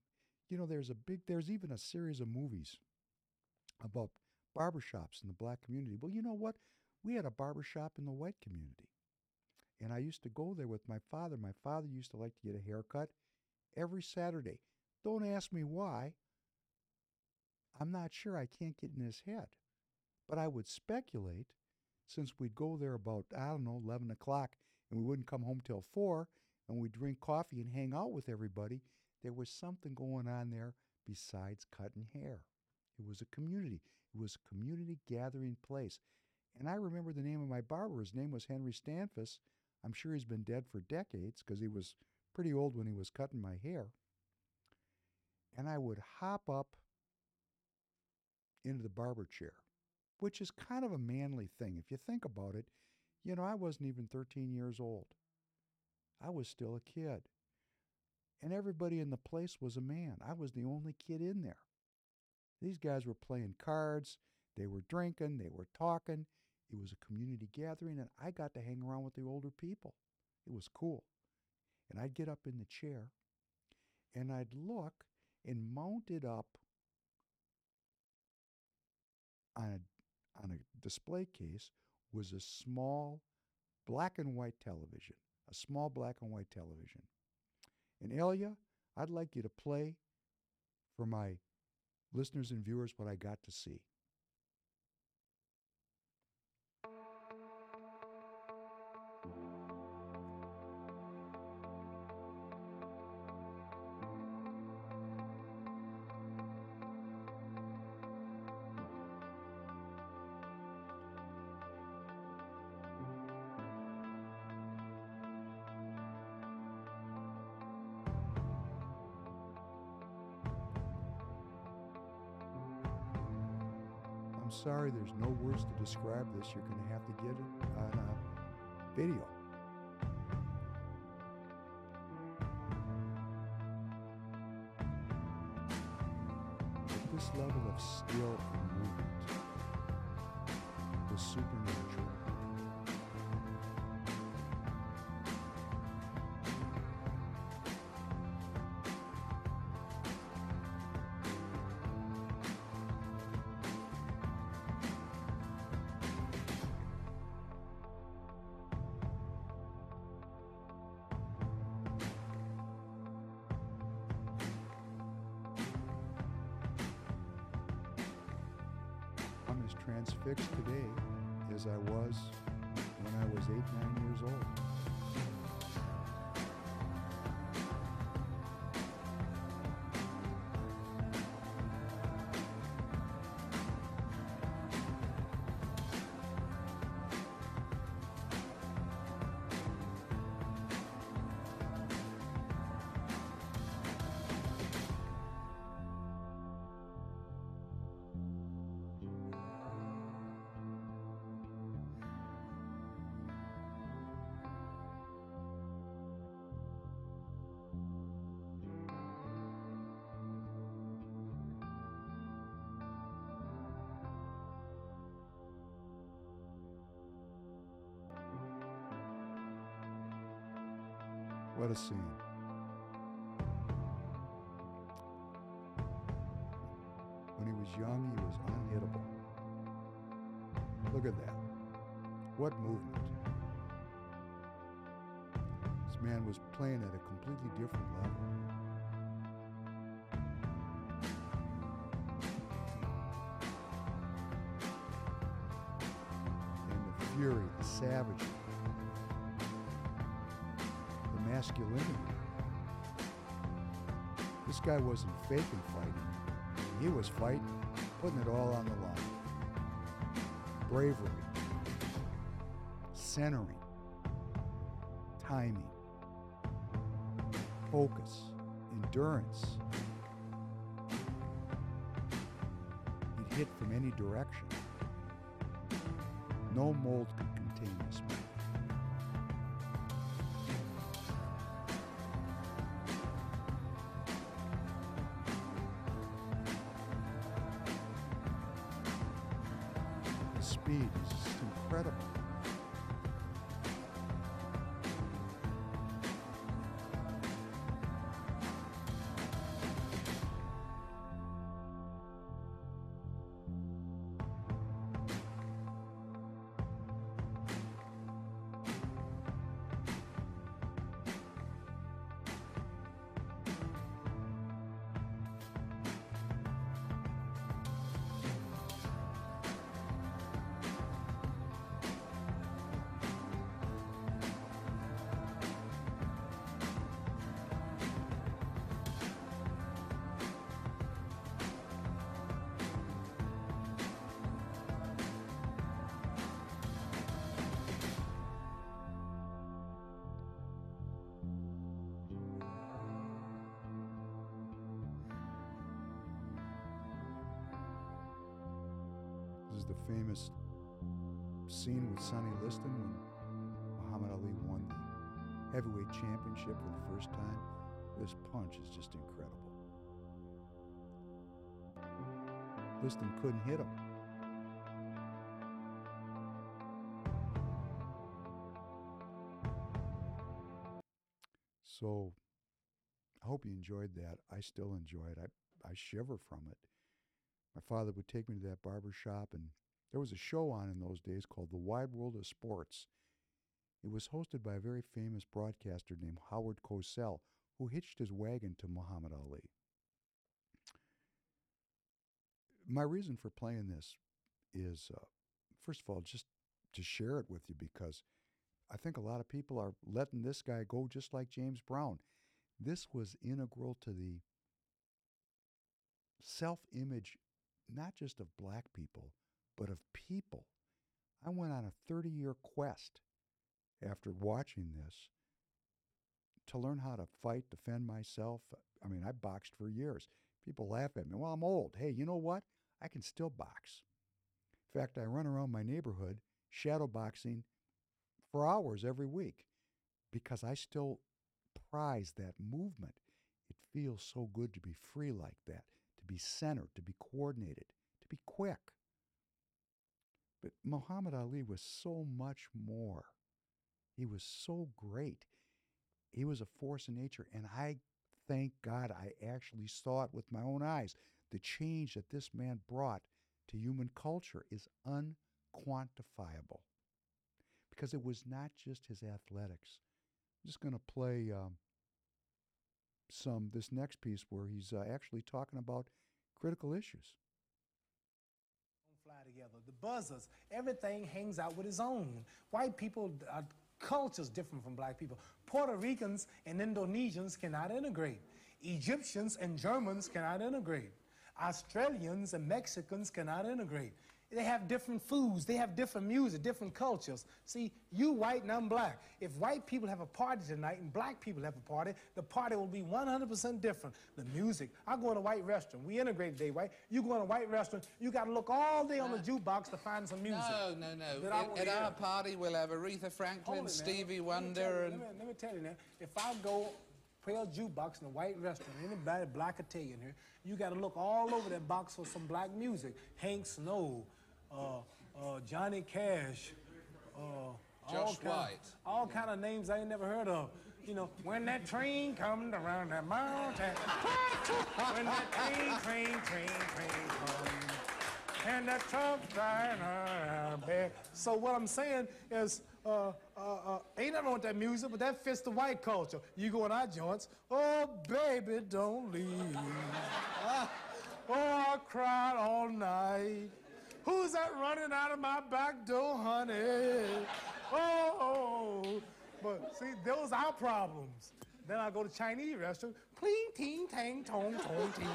You know, there's a big, there's even a series of movies about barbershops in the black community. Well, you know what? We had a barbershop in the white community. And I used to go there with my father. My father used to like to get a haircut every Saturday. Don't ask me why. I'm not sure. I can't get in his head. But I would speculate, since we'd go there about, I don't know, 11 o'clock, and we wouldn't come home till 4, and we'd drink coffee and hang out with everybody, there was something going on there besides cutting hair. It was a community. It was a community gathering place. And I remember the name of my barber. His name was Henry Stanfus. I'm sure he's been dead for decades because he was pretty old when he was cutting my hair. And I would hop up into the barber chair, which is kind of a manly thing. If you think about it, you know, I wasn't even 13 years old. I was still a kid. And everybody in the place was a man. I was the only kid in there. These guys were playing cards, they were drinking, they were talking. It was a community gathering, and I got to hang around with the older people. It was cool. And I'd get up in the chair, and I'd look, and mounted up on a, on a display case was a small black and white television, a small black and white television. And Elia, I'd like you to play for my listeners and viewers what I got to see. Sorry, there's no words to describe this. You're going to have to get it on a video. But this level of skill transfixed today as I was when I was eight, nine years old. When he was young, he was unhittable. Look at that. What movement. This man was playing at a completely different level. And the fury, the savagery, masculinity. This guy wasn't faking fighting. He was fighting, putting it all on the line. Bravery, centering, timing, focus, endurance. He'd hit from any direction. No mold could contain this man. Liston couldn't hit him. So I hope you enjoyed that. I still enjoy it. I, I shiver from it. My father would take me to that barber shop, and there was a show on in those days called The Wide World of Sports. It was hosted by a very famous broadcaster named Howard Cosell, who hitched his wagon to Muhammad Ali. My reason for playing this is, uh, first of all, just to share it with you because I think a lot of people are letting this guy go just like James Brown. This was integral to the self image, not just of black people, but of people. I went on a 30 year quest after watching this to learn how to fight, defend myself. I mean, I boxed for years. People laugh at me. Well, I'm old. Hey, you know what? I can still box. In fact, I run around my neighborhood shadow boxing for hours every week because I still prize that movement. It feels so good to be free like that, to be centered, to be coordinated, to be quick. But Muhammad Ali was so much more. He was so great. He was a force in nature. And I thank God I actually saw it with my own eyes. The change that this man brought to human culture is unquantifiable because it was not just his athletics. I'm just going to play um, some this next piece where he's uh, actually talking about critical issues. fly together. The buzzers, everything hangs out with his own. White people, uh, culture's different from black people. Puerto Ricans and Indonesians cannot integrate. Egyptians and Germans cannot integrate. Australians and Mexicans cannot integrate. They have different foods, they have different music, different cultures. See, you white and I'm black. If white people have a party tonight and black people have a party, the party will be 100% different. The music, I go in a white restaurant, we integrate today, right? You go in a white restaurant, you got to look all day on the jukebox to find some music. No, no, no. At, at our party, we'll have Aretha Franklin, Hold it, man. Stevie Let me Wonder, and Let me, let me tell you now, if I go play a jukebox in a white restaurant, anybody black Italian here, you got to look all over that box for some black music. Hank Snow, uh, uh, Johnny Cash, uh, all kind, White. all kind of names I ain't never heard of. You know, when that train comes around that mountain, when that train, train, train, train comes and that truck driving around there. So what I'm saying is, uh, uh, uh, ain't nothing wrong with that music, but that fits the white culture. You go in our joints, oh baby, don't leave. Oh, I cried all night. Who's that running out of my back door, honey? Oh, But see, those are our problems. Then I go to Chinese restaurant, pling, ting, tang, tong, tong, ting.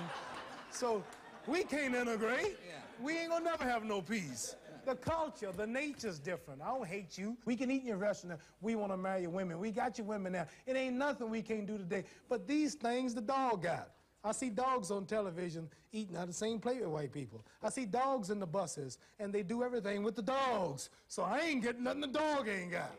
So we can't integrate. We ain't gonna never have no peace. The culture, the nature's different. I don't hate you. We can eat in your restaurant. We want to marry your women. We got your women now. It ain't nothing we can't do today. But these things the dog got. I see dogs on television eating out of the same plate with white people. I see dogs in the buses, and they do everything with the dogs. So I ain't getting nothing the dog ain't got.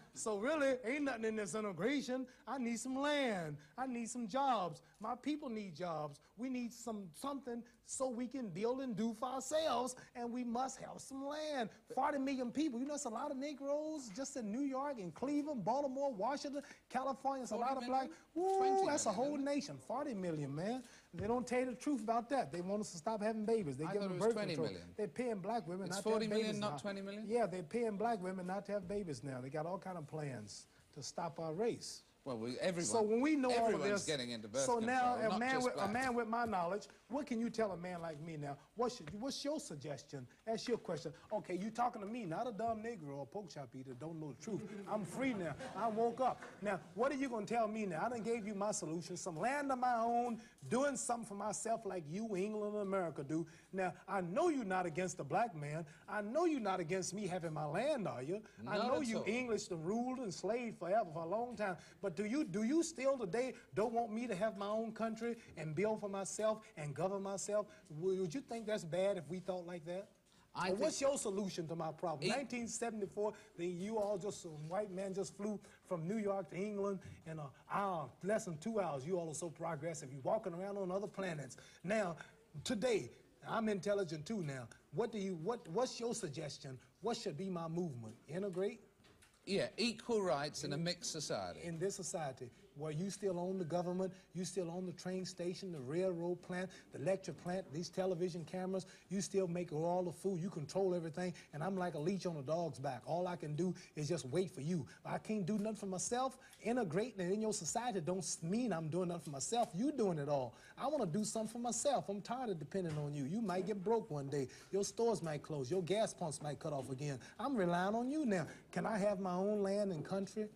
so really, ain't nothing in this integration. I need some land. I need some jobs. My people need jobs. We need some something so we can build and do for ourselves, and we must have some land. 40 million people. You know, it's a lot of Negroes just in New York and Cleveland, Baltimore, Washington, California. It's a lot of black. Woo, that's a whole nation. 40 million, man. They don't tell you the truth about that. They want us to stop having babies. They I give them birth 20 control. million. They're paying black women It's not 40 to have million, babies not now. 20 million? Yeah, they're paying black women not to have babies now. They got all kind of plans to stop our race. Well, we, everyone. So when we know all of everyone's this, getting into birth so now a man with a man with my knowledge, what can you tell a man like me now? What's your, what's your suggestion? That's your question. Okay, you talking to me, not a dumb Negro or a pork chop eater, don't know the truth. I'm free now. I woke up. Now, what are you gonna tell me now? I done gave you my solution, some land of my own, doing something for myself like you, England, and America do. Now, I know you're not against the black man. I know you're not against me having my land, are you? I know you all. English done ruled and slaved forever for a long time. But do you do you still today don't want me to have my own country and build for myself and govern myself? Would you think that's bad if we thought like that? I Or what's your solution to my problem? 1974, then you all just, some white man just flew from New York to England in an hour, less than two hours. You all are so progressive. You're walking around on other planets. Now, today, I'm intelligent too now. What do you, what, what's your suggestion? What should be my movement? Integrate? Yeah, equal rights in a mixed society. in this society where you still own the government, you still own the train station, the railroad plant, the lecture plant, these television cameras, you still make all the food, you control everything, and I'm like a leech on a dog's back. All I can do is just wait for you. I can't do nothing for myself. Integrating in your society don't mean I'm doing nothing for myself. You doing it all. I want to do something for myself. I'm tired of depending on you. You might get broke one day. Your stores might close. Your gas pumps might cut off again. I'm relying on you now. Can I have my own land and country?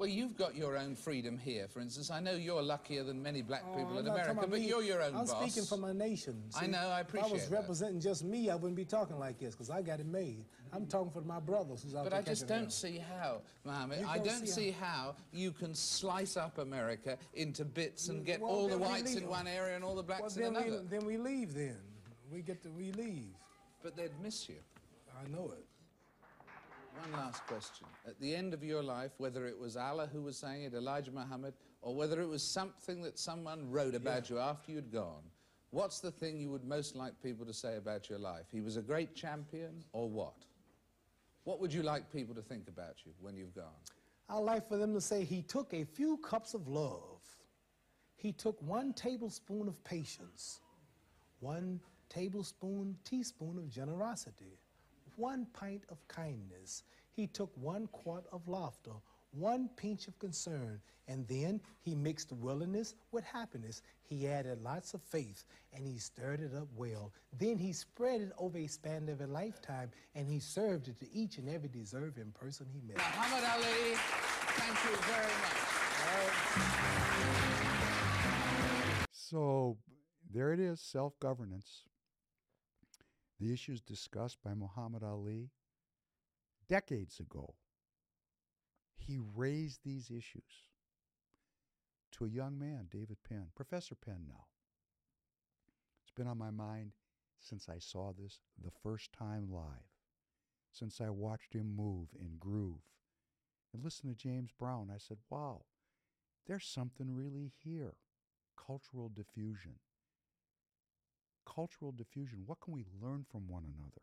Well, you've got your own freedom here. For instance, I know you're luckier than many black Oh, people I'm in America, but me. you're your own I'm boss. speaking for my nation. I know, I If I was appreciate that. representing just me, I wouldn't be talking like this because I got it made. I'm talking for my brothers who's out But I just don't see how, Muhammad, I don't see see how you can slice up America into bits and mm, get Well, all the whites in one area and all the blacks well, in another. We, then we leave then. We get to, we leave. But they'd miss you. I know it. One last question. At the end of your life, whether it was Allah who was saying it, Elijah Muhammad, or whether it was something that someone wrote about you after you'd gone, what's the thing you would most like people to say about your life? He was a great champion, or what? What would you like people to think about you when you've gone? I'd like for them to say he took a few cups of love. He took one tablespoon of patience, one tablespoon, teaspoon of generosity, one pint of kindness. He took one quart of laughter, one pinch of concern, and then he mixed willingness with happiness. He added lots of faith, and he stirred it up well. Then he spread it over a span of a lifetime, and he served it to each and every deserving person he met. Muhammad Ali, thank you very much. So there it is self governance. The issues discussed by Muhammad Ali decades ago. He raised these issues to a young man, David Penn, Professor Penn now. It's been on my mind since I saw this the first time live, since I watched him move and groove and listen to James Brown. I said, wow, there's something really here. Cultural diffusion. Cultural diffusion. What can we learn from one another?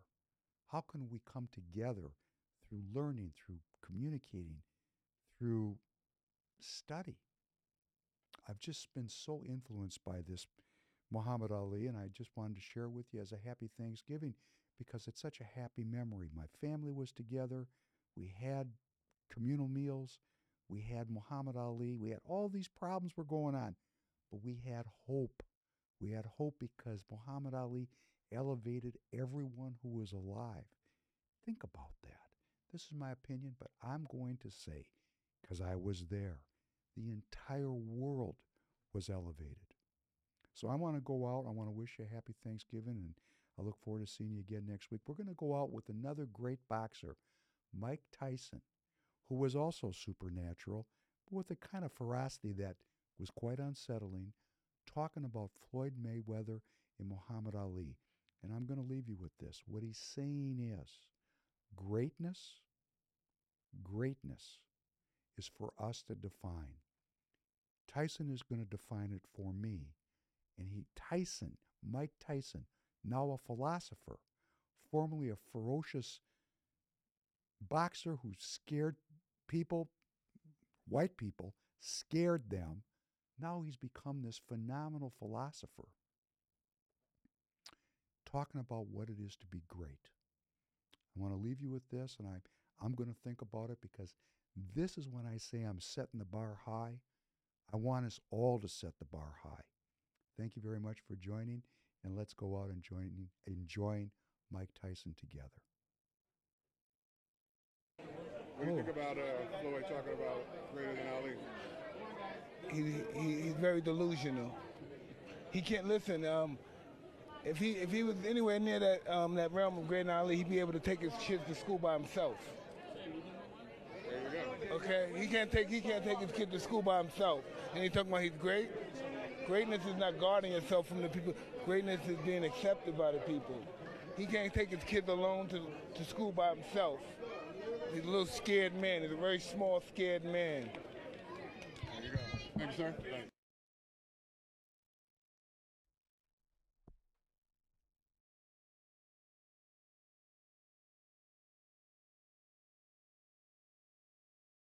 How can we come together through learning, through communicating, through study? I've just been so influenced by this Muhammad Ali, and I just wanted to share with you as a happy Thanksgiving because it's such a happy memory. My family was together. We had communal meals. We had Muhammad Ali. We had all these problems were going on, but we had hope. We had hope because Muhammad Ali elevated everyone who was alive. Think about that. This is my opinion, but I'm going to say because I was there. The entire world was elevated. So I want to go out. I want to wish you a happy Thanksgiving, and I look forward to seeing you again next week. We're going to go out with another great boxer, Mike Tyson, who was also supernatural, but with a kind of ferocity that was quite unsettling, talking about Floyd Mayweather and Muhammad Ali. And I'm going to leave you with this. What he's saying is greatness, greatness is for us to define. Tyson is going to define it for me. And he, Tyson, Mike Tyson, now a philosopher, formerly a ferocious boxer who scared people, white people, scared them. Now he's become this phenomenal philosopher, talking about what it is to be great. I want to leave you with this, and I, I'm going to think about it because this is when I say I'm setting the bar high. I want us all to set the bar high. Thank you very much for joining, and let's go out and join, enjoying Mike Tyson together. What do you think about uh, Floyd talking about greater than Ali? He, he, he's very delusional. He can't listen. Um, if he if he was anywhere near that um, that realm of than Ali, he'd be able to take his kids to school by himself. Okay, he can't take he can't take his kid to school by himself, and he talking about he's great. Greatness is not guarding yourself from the people. Greatness is being accepted by the people. He can't take his kids alone to, to school by himself. He's a little scared man. He's a very small, scared man. There